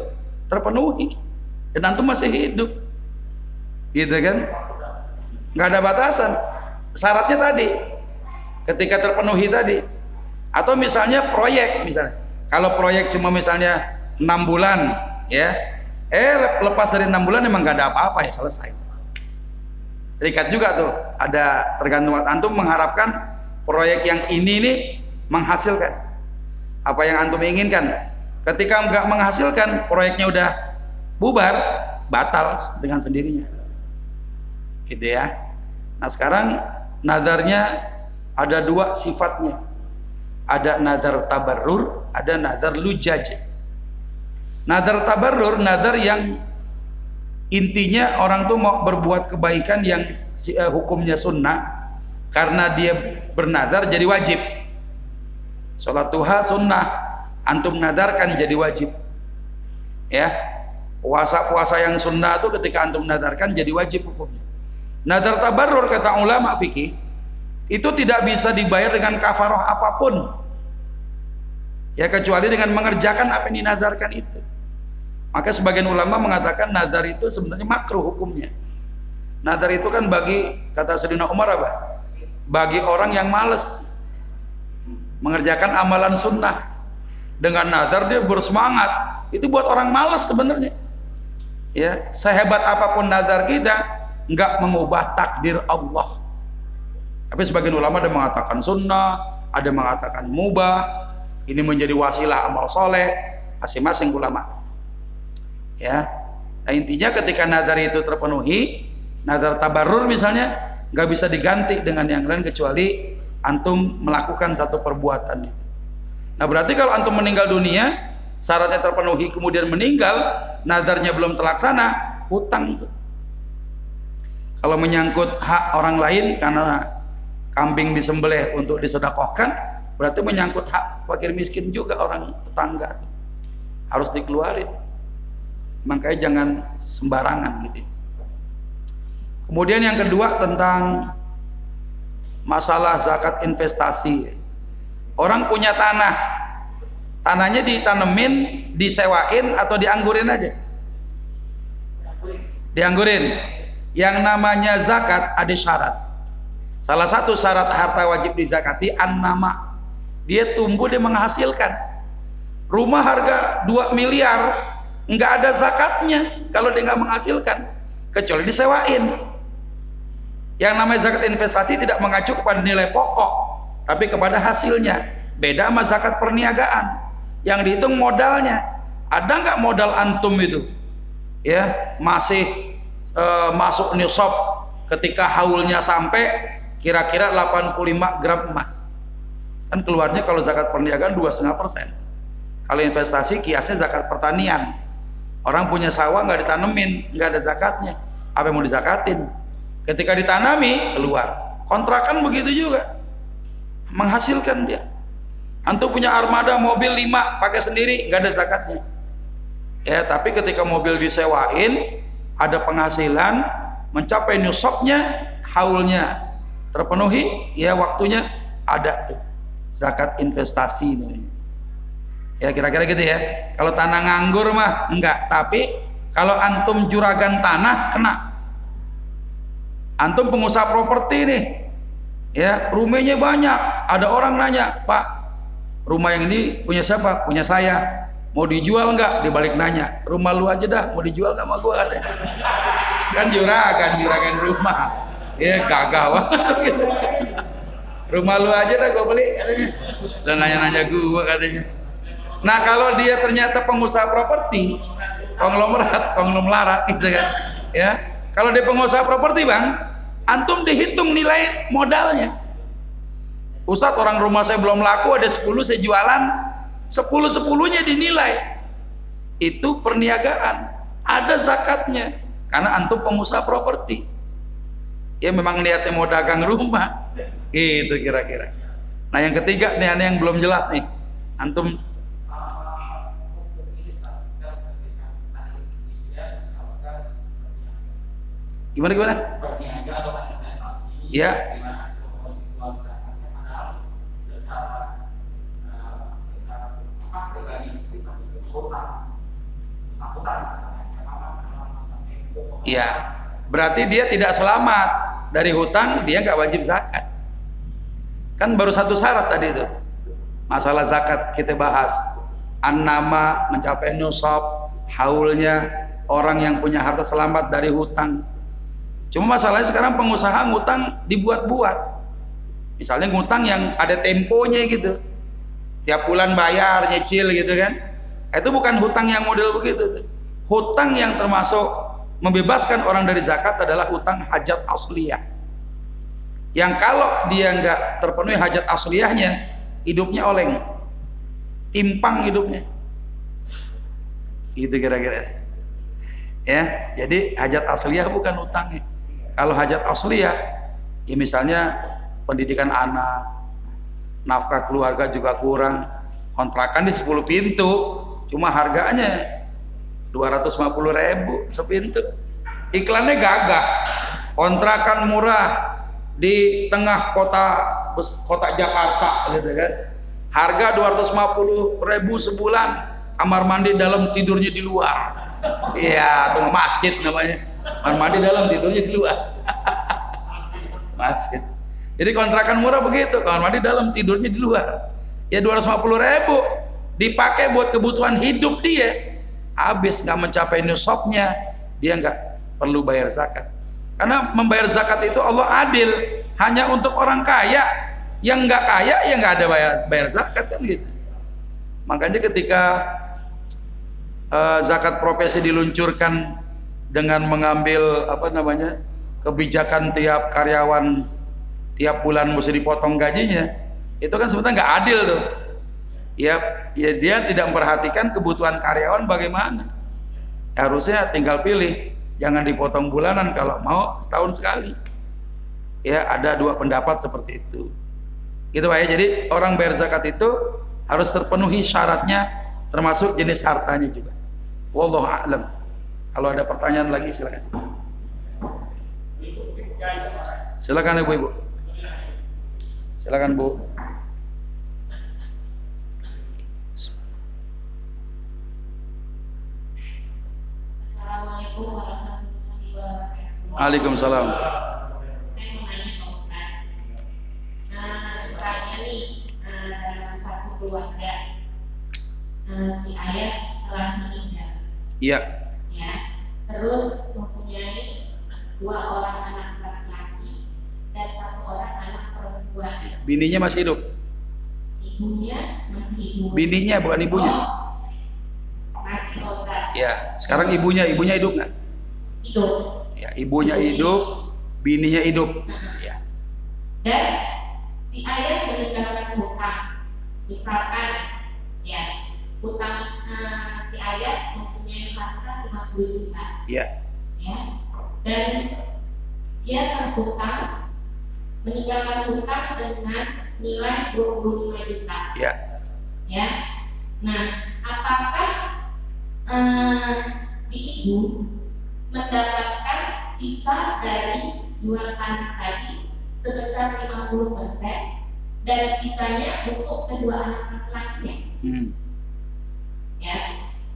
terpenuhi. Dan antum masih hidup. Gitu kan? Nggak ada batasan. Syaratnya tadi ketika terpenuhi tadi atau misalnya proyek misalnya. Kalau proyek cuma misalnya enam bulan ya eh lepas dari enam bulan emang nggak ada apa-apa ya selesai. Terikat juga tuh ada tergantung antum mengharapkan proyek yang ini nih menghasilkan. Apa yang antum inginkan. Ketika nggak menghasilkan proyeknya udah bubar batal dengan sendirinya. Gitu ya. Nah sekarang nazarnya ada dua sifatnya ada nazar tabarrur ada nazar lujaj. Nazar tabarrur nazar yang intinya orang tuh mau berbuat kebaikan yang uh, hukumnya sunnah karena dia bernazar jadi wajib. Sholat duha sunnah antum nazarkan jadi wajib. Ya puasa-puasa yang sunnah itu ketika antum nazarkan jadi wajib hukumnya. Nadar tabarrur kata ulama fikih itu tidak bisa dibayar dengan kafaroh apa pun. Ya kecuali dengan mengerjakan apa yang dinazarkan itu. Maka sebagian ulama mengatakan nazar itu sebenarnya makruh hukumnya. Nazar itu kan bagi kata Sayyidina Umar apa? Bagi orang yang males mengerjakan amalan sunnah dengan nazar dia bersemangat itu buat orang males sebenarnya. Ya, sehebat apa pun nazar kita, nggak mengubah takdir Allah. Tapi sebagian ulama ada mengatakan sunnah, ada mengatakan mubah. Ini menjadi wasilah amal soleh masing-masing ulama. Ya, nah intinya ketika nazar itu terpenuhi, nazar tabarur misalnya nggak bisa diganti dengan yang lain kecuali antum melakukan satu perbuatan itu. Nah berarti kalau antum meninggal dunia, syaratnya terpenuhi kemudian meninggal, nazarnya belum terlaksana, hutang itu kalau menyangkut hak orang lain karena kambing disembelih untuk disedekahkan, berarti menyangkut hak fakir miskin juga orang tetangga. Harus dikeluarin. Makanya jangan sembarangan gitu. Kemudian yang kedua tentang masalah zakat investasi orang punya tanah tanahnya ditanemin disewain atau dianggurin aja dianggurin yang namanya zakat ada syarat salah satu syarat harta wajib dizakati an nama dia tumbuh dia menghasilkan rumah harga 2 miliar nggak ada zakatnya kalau dia nggak menghasilkan kecuali disewain yang namanya zakat investasi tidak mengacu kepada nilai pokok, tapi kepada hasilnya. Beda sama zakat perniagaan. Yang dihitung modalnya. Ada nggak modal antum itu? Ya, masih e, masuk nisab ketika haulnya sampai kira-kira 85 gram emas. Kan keluarnya kalau zakat perniagaan 2,5 persen. Kalau investasi kiasnya zakat pertanian. Orang punya sawah nggak ditanemin, nggak ada zakatnya. Apa yang mau dizakatin? ketika ditanami keluar kontrakan begitu juga menghasilkan dia antum punya armada mobil 5 pakai sendiri nggak ada zakatnya ya tapi ketika mobil disewain ada penghasilan mencapai nusoknya haulnya terpenuhi ya waktunya ada tuh. Zakat investasi namanya. Ya kira-kira gitu ya. Kalau tanah nganggur mah enggak. Tapi kalau antum juragan tanah kena. Antum pengusaha properti nih. Ya rumahnya banyak. Ada orang nanya pak rumah yang ini punya siapa? Punya saya. Mau dijual nggak dibalik nanya rumah lu aja dah mau dijual sama gua? katanya. Kan juragan juragan rumah ya gagal rumah lu aja dah gua beli katanya. Dan nanya-nanya gua katanya. Nah kalau dia ternyata pengusaha properti konglomerat konglomerat gitu kan ya. Kalau dia pengusaha properti bang, antum dihitung nilai modalnya. Ustadz orang rumah saya belum laku ada 10 saya jualan. 10 sepuluhnya dinilai. Itu perniagaan. Ada zakatnya. Karena antum pengusaha properti ya memang niatnya mau dagang rumah itu kira-kira nah yang ketiga nih yang belum jelas nih antum Gimana gimana? Ya. Iya. Berarti dia tidak selamat dari hutang, dia nggak wajib zakat. Kan baru satu syarat tadi itu. Masalah zakat kita bahas. An-nama mencapai nusab, haulnya orang yang punya harta selamat dari hutang Cuma masalahnya sekarang pengusaha ngutang dibuat-buat. Misalnya ngutang yang ada temponya gitu. Tiap bulan bayar, nyicil gitu kan. Itu bukan hutang yang model begitu. Hutang yang termasuk membebaskan orang dari zakat adalah hutang hajat asliyah. Yang kalau dia nggak terpenuhi hajat asliyahnya, hidupnya oleng. Timpang hidupnya. Gitu kira-kira. Ya, jadi hajat asliyah bukan hutangnya kalau hajat asli ya, ya misalnya pendidikan anak, nafkah keluarga juga kurang, kontrakan di 10 pintu, cuma harganya 250 ribu sepintu. Iklannya gagah, kontrakan murah di tengah kota kota Jakarta gitu kan. Harga 250 ribu sebulan, kamar mandi dalam tidurnya di luar. Iya, tuh masjid namanya kamar mandi dalam tidurnya di luar masjid jadi kontrakan murah begitu kamar mandi dalam tidurnya di luar ya 250 ribu dipakai buat kebutuhan hidup dia habis nggak mencapai nisabnya dia nggak perlu bayar zakat. Karena membayar zakat itu Allah adil hanya untuk orang kaya. Yang nggak kaya ya nggak ada bayar, bayar zakat kan gitu. Makanya ketika uh, zakat profesi diluncurkan dengan mengambil apa namanya kebijakan tiap karyawan tiap bulan mesti dipotong gajinya itu kan sebetulnya nggak adil tuh ya ya dia tidak memperhatikan kebutuhan karyawan bagaimana. Harusnya tinggal pilih. Jangan dipotong bulanan kalau mau setahun sekali. Ya ada dua pendapat seperti itu. Gitu pak ya. Jadi orang bayar zakat itu harus terpenuhi syaratnya termasuk jenis hartanya juga. Wallahu a'lam. Kalau ada pertanyaan lagi silakan. Silakan ibu-ibu. Silakan Bu. Assalamualaikum warahmatullahi wabarakatuh. Waalaikumsalam. Saya mau nanya Pak Ustaz. Nah, misalnya nih eh, dalam satu keluarga eh, si ayah telah meninggal, Iya. ya, terus mempunyai dua orang anak laki-laki dan satu orang anak perempuan. Bininya masih hidup. Ibunya masih hidup. Bininya bukan ibunya. Oh, masih Pak Ustaz. Ya, sekarang ibunya, ibunya hidup nggak? Hidup. Ya, ibunya hidup, bininya hidup. Ya. dan si ayah meninggalkan hutang misalkan ya hutang eh, si ayah mempunyai harta 50 juta Ya. ya dan dia terhutang meninggalkan hutang dengan nilai 25 juta Ya. ya nah apakah eh, si ibu mendapatkan sisa dari jual tanah tadi sebesar 50% dan sisanya untuk kedua anak laki-lakinya Hmm. ya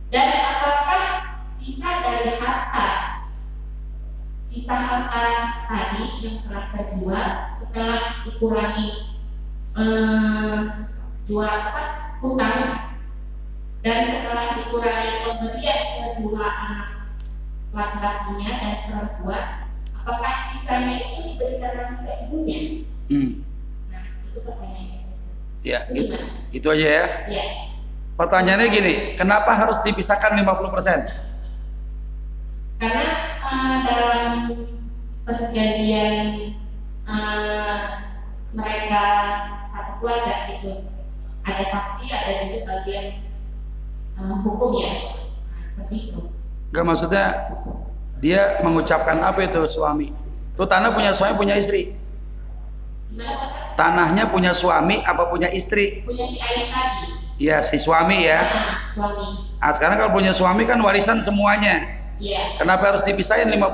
dan apakah sisa dari harta sisa harta tadi yang telah terjual setelah dikurangi eh, jual apa hutang dan setelah dikurangi pemberian kedua anak laki-lakinya dan perempuan apakah sisanya itu diberikan lagi ke ibunya Hmm. nah itu pertanyaannya Ya, itu itu aja ya. ya Pertanyaannya gini, kenapa harus dipisahkan 50%? karena eh, dalam perjanjian eh, mereka satu keluarga itu ada saksi ada juga bagian eh, hukum ya seperti itu Enggak maksudnya dia mengucapkan apa itu suami? Itu tanah punya suami punya istri. Tanahnya punya suami apa punya istri? punya si ayah tadi Ya si suami ya. nah, suami Nah, sekarang kalau punya suami kan warisan semuanya. iya Kenapa harus dipisahin 50%?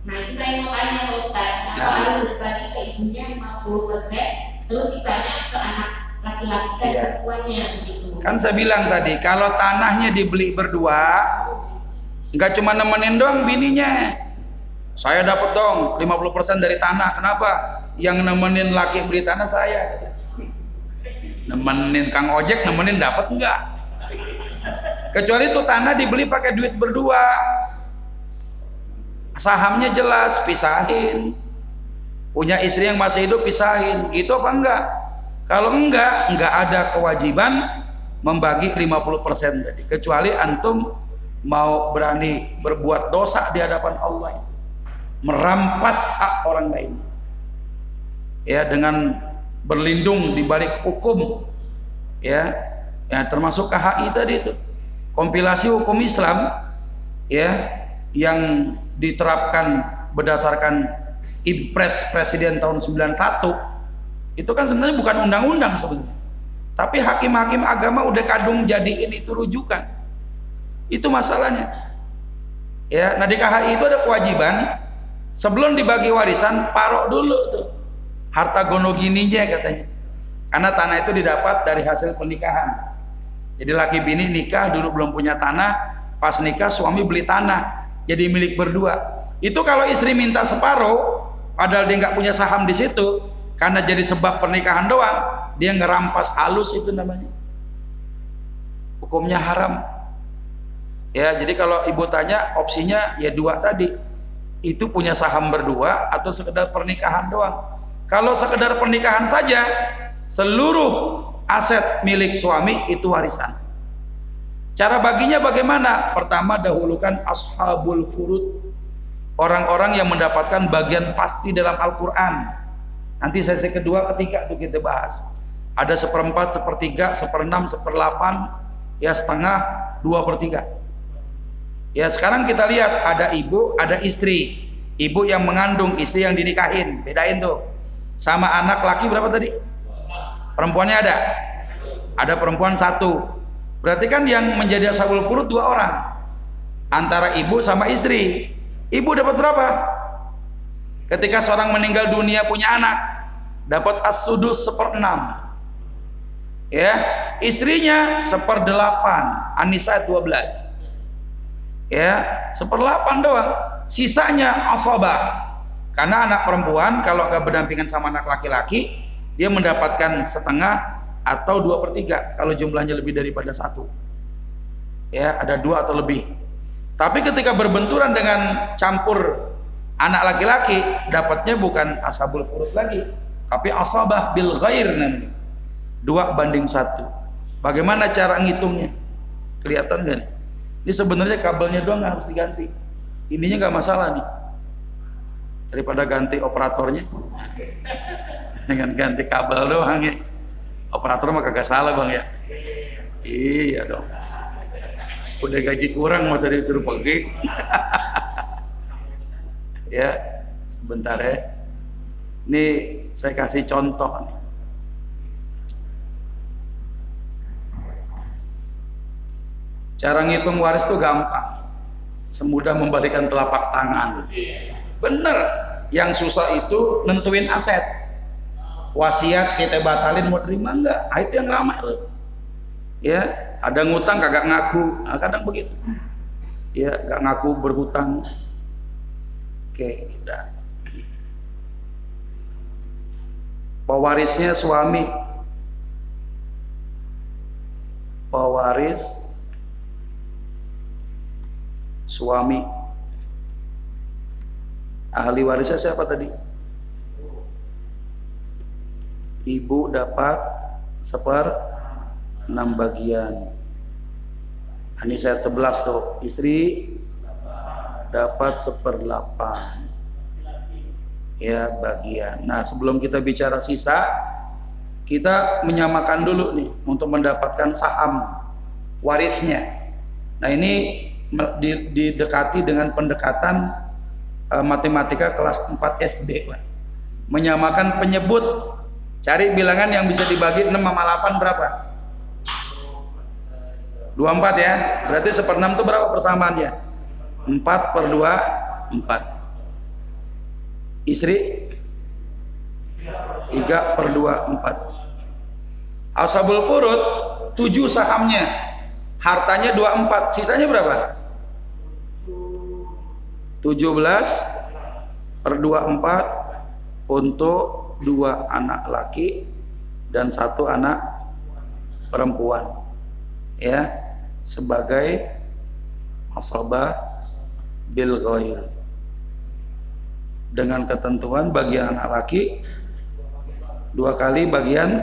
nah itu saya mau tanya Pak Ustaz kenapa Nah. harus berbagi ke ibunya 50% terus sisanya ke anak laki-laki dan Iya. perempuannya begitu Kan saya bilang tadi, kalau tanahnya dibeli berdua, nggak cuma nemenin doang bininya. Saya dapat dong 50% dari tanah. Kenapa? Yang nemenin laki beli tanah saya. Nemenin Kang Ojek, nemenin dapat enggak? Kecuali itu tanah dibeli pakai duit berdua. Sahamnya jelas, pisahin. Punya istri yang masih hidup, pisahin. Gitu apa enggak? Kalau enggak, enggak ada kewajiban membagi 50% tadi. Kecuali antum mau berani berbuat dosa di hadapan Allah itu. Merampas hak orang lain. Ya, dengan berlindung di balik hukum. Ya, ya termasuk KHI tadi itu. Kompilasi hukum Islam ya yang diterapkan berdasarkan Impres Presiden tahun 91 itu kan sebenarnya bukan undang-undang sebenarnya. Tapi hakim-hakim agama udah kadung jadiin itu rujukan. Itu masalahnya. Ya nah di KHI itu ada kewajiban sebelum dibagi warisan parok dulu tuh. Harta gono gininya katanya. Karena tanah itu didapat dari hasil pernikahan. Jadi laki bini nikah dulu belum punya tanah pas nikah suami beli tanah jadi milik berdua. Itu kalau istri minta separuh padahal dia nggak punya saham di situ karena jadi sebab pernikahan doang dia ngerampas halus itu namanya. Hukumnya haram. Ya jadi kalau ibu tanya opsinya ya dua tadi. Itu punya saham berdua atau sekedar pernikahan doang. Kalau sekedar pernikahan saja seluruh aset milik suami itu warisan. Cara baginya bagaimana? Pertama dahulukan ashabul furud. Orang-orang yang mendapatkan bagian pasti dalam Al-Quran nanti sesi kedua ketiga itu kita bahas. Ada seperempat, sepertiga, seperenam, seperlapan ya setengah, dua per tiga. Ya sekarang kita lihat ada ibu, ada istri. Ibu yang mengandung, istri yang dinikahin. Bedain tuh. Sama anak laki berapa tadi? perempuannya ada? Ada perempuan satu. Berarti kan yang menjadi ashabul furud dua orang. Antara ibu sama istri. Ibu dapat berapa ketika seorang meninggal dunia punya anak dapat as-sudus seperenam. Ya istrinya seperdelapan Anissa 12 ya seperdelapan doang. Sisanya asabah karena anak perempuan kalau nggak berdampingan sama anak laki-laki dia mendapatkan setengah atau dua per tiga kalau jumlahnya lebih daripada satu. Ya ada dua atau lebih. Tapi ketika berbenturan dengan campur anak laki-laki dapatnya bukan asabul furud lagi tapi asabah bil ghair namanya. Dua banding satu. Bagaimana cara ngitungnya? Kelihatan kan ini sebenarnya kabelnya doang harus diganti. Ininya nggak masalah nih. Daripada ganti operatornya. Dengan ganti kabel doang ya. Operator mah kagak salah bang ya. Iya dong. Udah gaji kurang masa disuruh pergi ya sebentar ya. Ini saya kasih contoh nih. cara ngitung waris tuh gampang. Semudah membalikan telapak tangan. Bener. Yang susah itu nentuin aset. Wasiat kita batalin mau terima enggak nah, itu yang ramai tuh ya ada ngutang kagak ngaku. Nah, kadang begitu. Ya gak ngaku berhutang oke kita. Pewarisnya suami. Pewaris suami. Ahli warisnya siapa tadi? Ibu dapat seper enam bagian. Ini ayat 11 tuh. Istri dapat seperdelapan ya bagian. Nah sebelum kita bicara sisa kita menyamakan dulu nih untuk mendapatkan saham warisnya. Nah ini didekati dengan pendekatan uh, matematika kelas 4 SD menyamakan penyebut. Cari bilangan yang bisa dibagi 6 sama 8 berapa? 24 ya. Berarti seperenam itu berapa persamaannya 4 per 2 4 istri 3 per 2 4 asabul furud 7 sahamnya. Hartanya 24 sisanya berapa? 17 per 24 untuk dua anak laki dan satu anak perempuan. Ya sebagai asabah bil ghair. Dengan ketentuan bagian anak laki dua kali bagian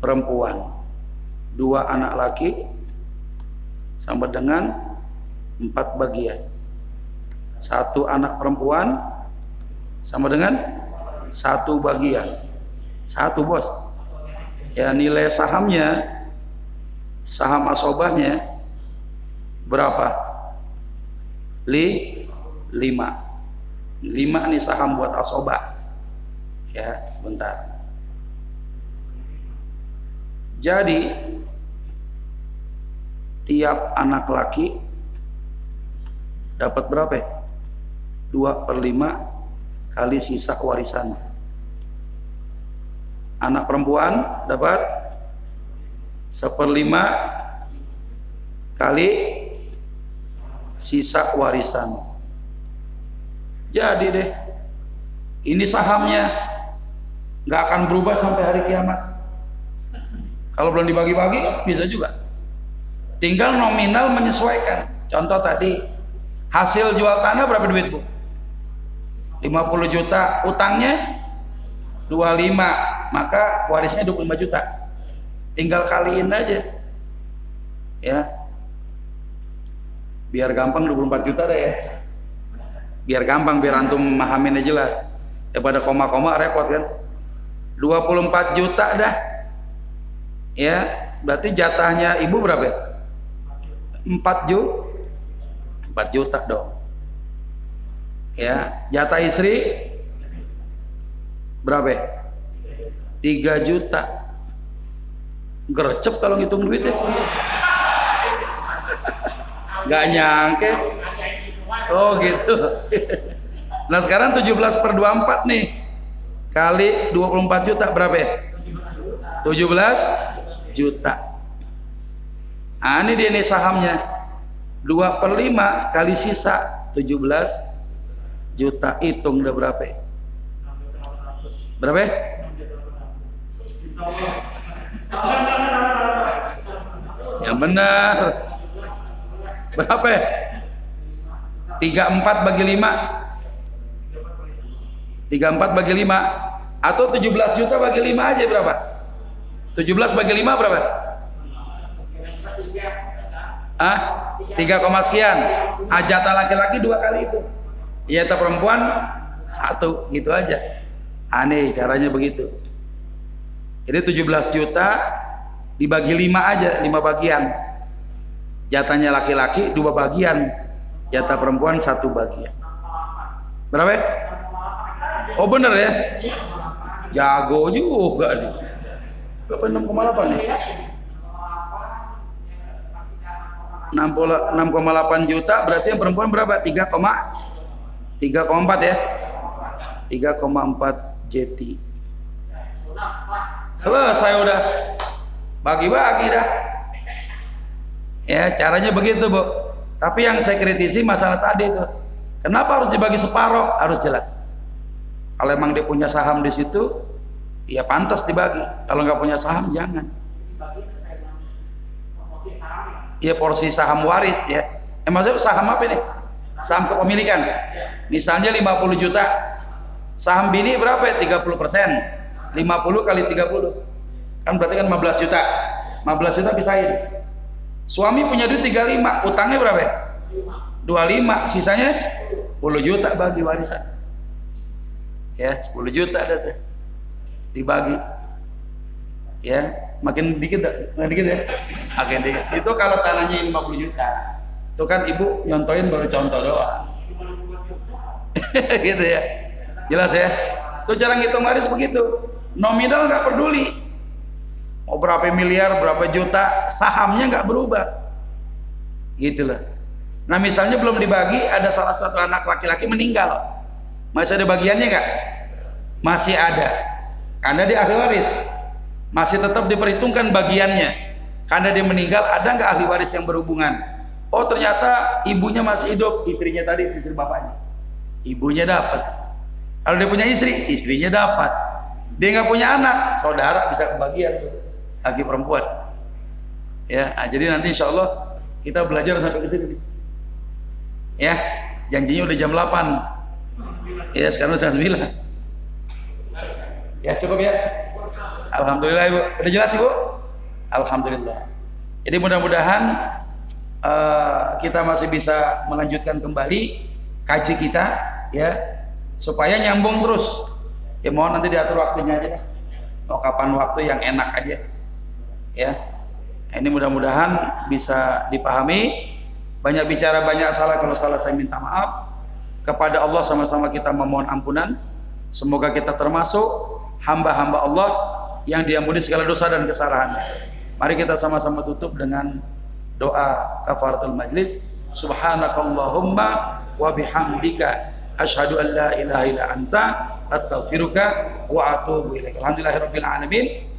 perempuan. Dua anak laki sama dengan empat bagian. Satu anak perempuan sama dengan satu bagian. Satu bos. Ya nilai sahamnya saham asobahnya berapa? Li? Lima. Lima nih saham buat asobah ya sebentar. Jadi tiap anak laki dapat berapa ya? 2 per 5 kali sisa warisan. Anak perempuan dapat seperlima kali sisa warisan. Jadi deh ini sahamnya nggak akan berubah sampai hari kiamat. Kalau belum dibagi-bagi bisa juga. Tinggal nominal menyesuaikan. Contoh tadi hasil jual tanah berapa duit bu? 50 juta. Utangnya 25 maka warisnya 25 juta. Tinggal kaliin aja. Ya biar gampang 24 juta deh ya. Biar gampang biar antum memahaminnya jelas. Daripada koma-koma repot kan? 24 juta dah. Ya berarti jatahnya ibu berapa 4 juta 4 juta dong. Ya jatah istri berapa 3 juta. Gercep kalau ngitung duit ya nggak nyangke. Oh gitu. Nah sekarang 17 per 24 nih. Kali 24 juta berapa ya? 17 juta. Nah ini dia nih sahamnya. 2 per 5 kali sisa 17 juta. Hitung udah berapa ya? berapa ya? yang benar berapa ya? 34 bagi 5 34 bagi 5 atau 17 juta bagi 5 aja berapa? 17 bagi 5 berapa? Ah, 3, sekian. Ajata laki-laki dua kali itu. Ijata perempuan satu, gitu aja. Aneh caranya begitu. Jadi 17 juta dibagi 5 aja, 5 bagian. Jatanya laki-laki dua bagian, jatah perempuan satu bagian. Berapa? Ya? Oh bener ya? Jago juga nih. Berapa 6,8 nih? 6,8 juta berarti yang perempuan berapa? 3, 3,4 ya? 3,4 JT. Selesai udah. Bagi-bagi dah. Ya, caranya begitu, Bu. Tapi yang saya kritisi masalah tadi itu. Kenapa harus dibagi separuh? Harus jelas. Kalau emang dia punya saham di situ, ya pantas dibagi. Kalau nggak punya saham jangan. Ya porsi saham waris ya. Eh maksudnya saham apa ini? Saham kepemilikan. Misalnya 50 juta. Saham bini berapa ya? 30 persen. 50 kali 30 kan berarti kan 15 juta. 15 juta pisahin suami punya duit 35 utangnya berapa ya? 25 sisanya 10 juta bagi warisan. Ya 10 juta ada tuh dibagi. Ya makin dikit makin dikit ya? Makin dikit. Itu kalau tanahnya 50 juta itu kan ibu nyontoin baru contoh doang. Gitu ya. Jelas ya? Itu cara ngitung waris begitu. Nominal nggak peduli mau berapa miliar berapa juta sahamnya nggak berubah. Gitu loh nah misalnya belum dibagi ada salah satu anak laki-laki meninggal. Masih ada bagiannya nggak? Masih ada. Karena dia ahli waris. Masih tetap diperhitungkan bagiannya. Karena dia meninggal ada nggak ahli waris yang berhubungan? Oh ternyata ibunya masih hidup. Istrinya tadi istri bapaknya. Ibunya dapat. Kalau dia punya istri istrinya dapat. Dia nggak punya anak saudara bisa kebagian tuh laki perempuan ya nah, jadi nanti insya Allah kita belajar sampai ke sini ya janjinya udah jam 8 ya sekarang setengah 9 Ya cukup ya. Alhamdulillah ibu. Udah jelas ibu? Alhamdulillah. Jadi mudah-mudahan uh, kita masih bisa melanjutkan kembali kaji kita ya supaya nyambung terus. Ya mohon nanti diatur waktunya aja. Mau kapan waktu yang enak aja. Ya. Ini mudah-mudahan bisa dipahami. Banyak bicara banyak salah kalau salah saya minta maaf. Kepada Allah sama-sama kita memohon ampunan. Semoga kita termasuk hamba-hamba Allah yang diampuni segala dosa dan kesalahan. Mari kita sama-sama tutup dengan doa kafaratul majlis. Subhanakallahumma wa bihamdika asyhadu an la ilaha illa anta astaghfiruka wa atubu ilaik. Alhamdulillahirabbil alamin.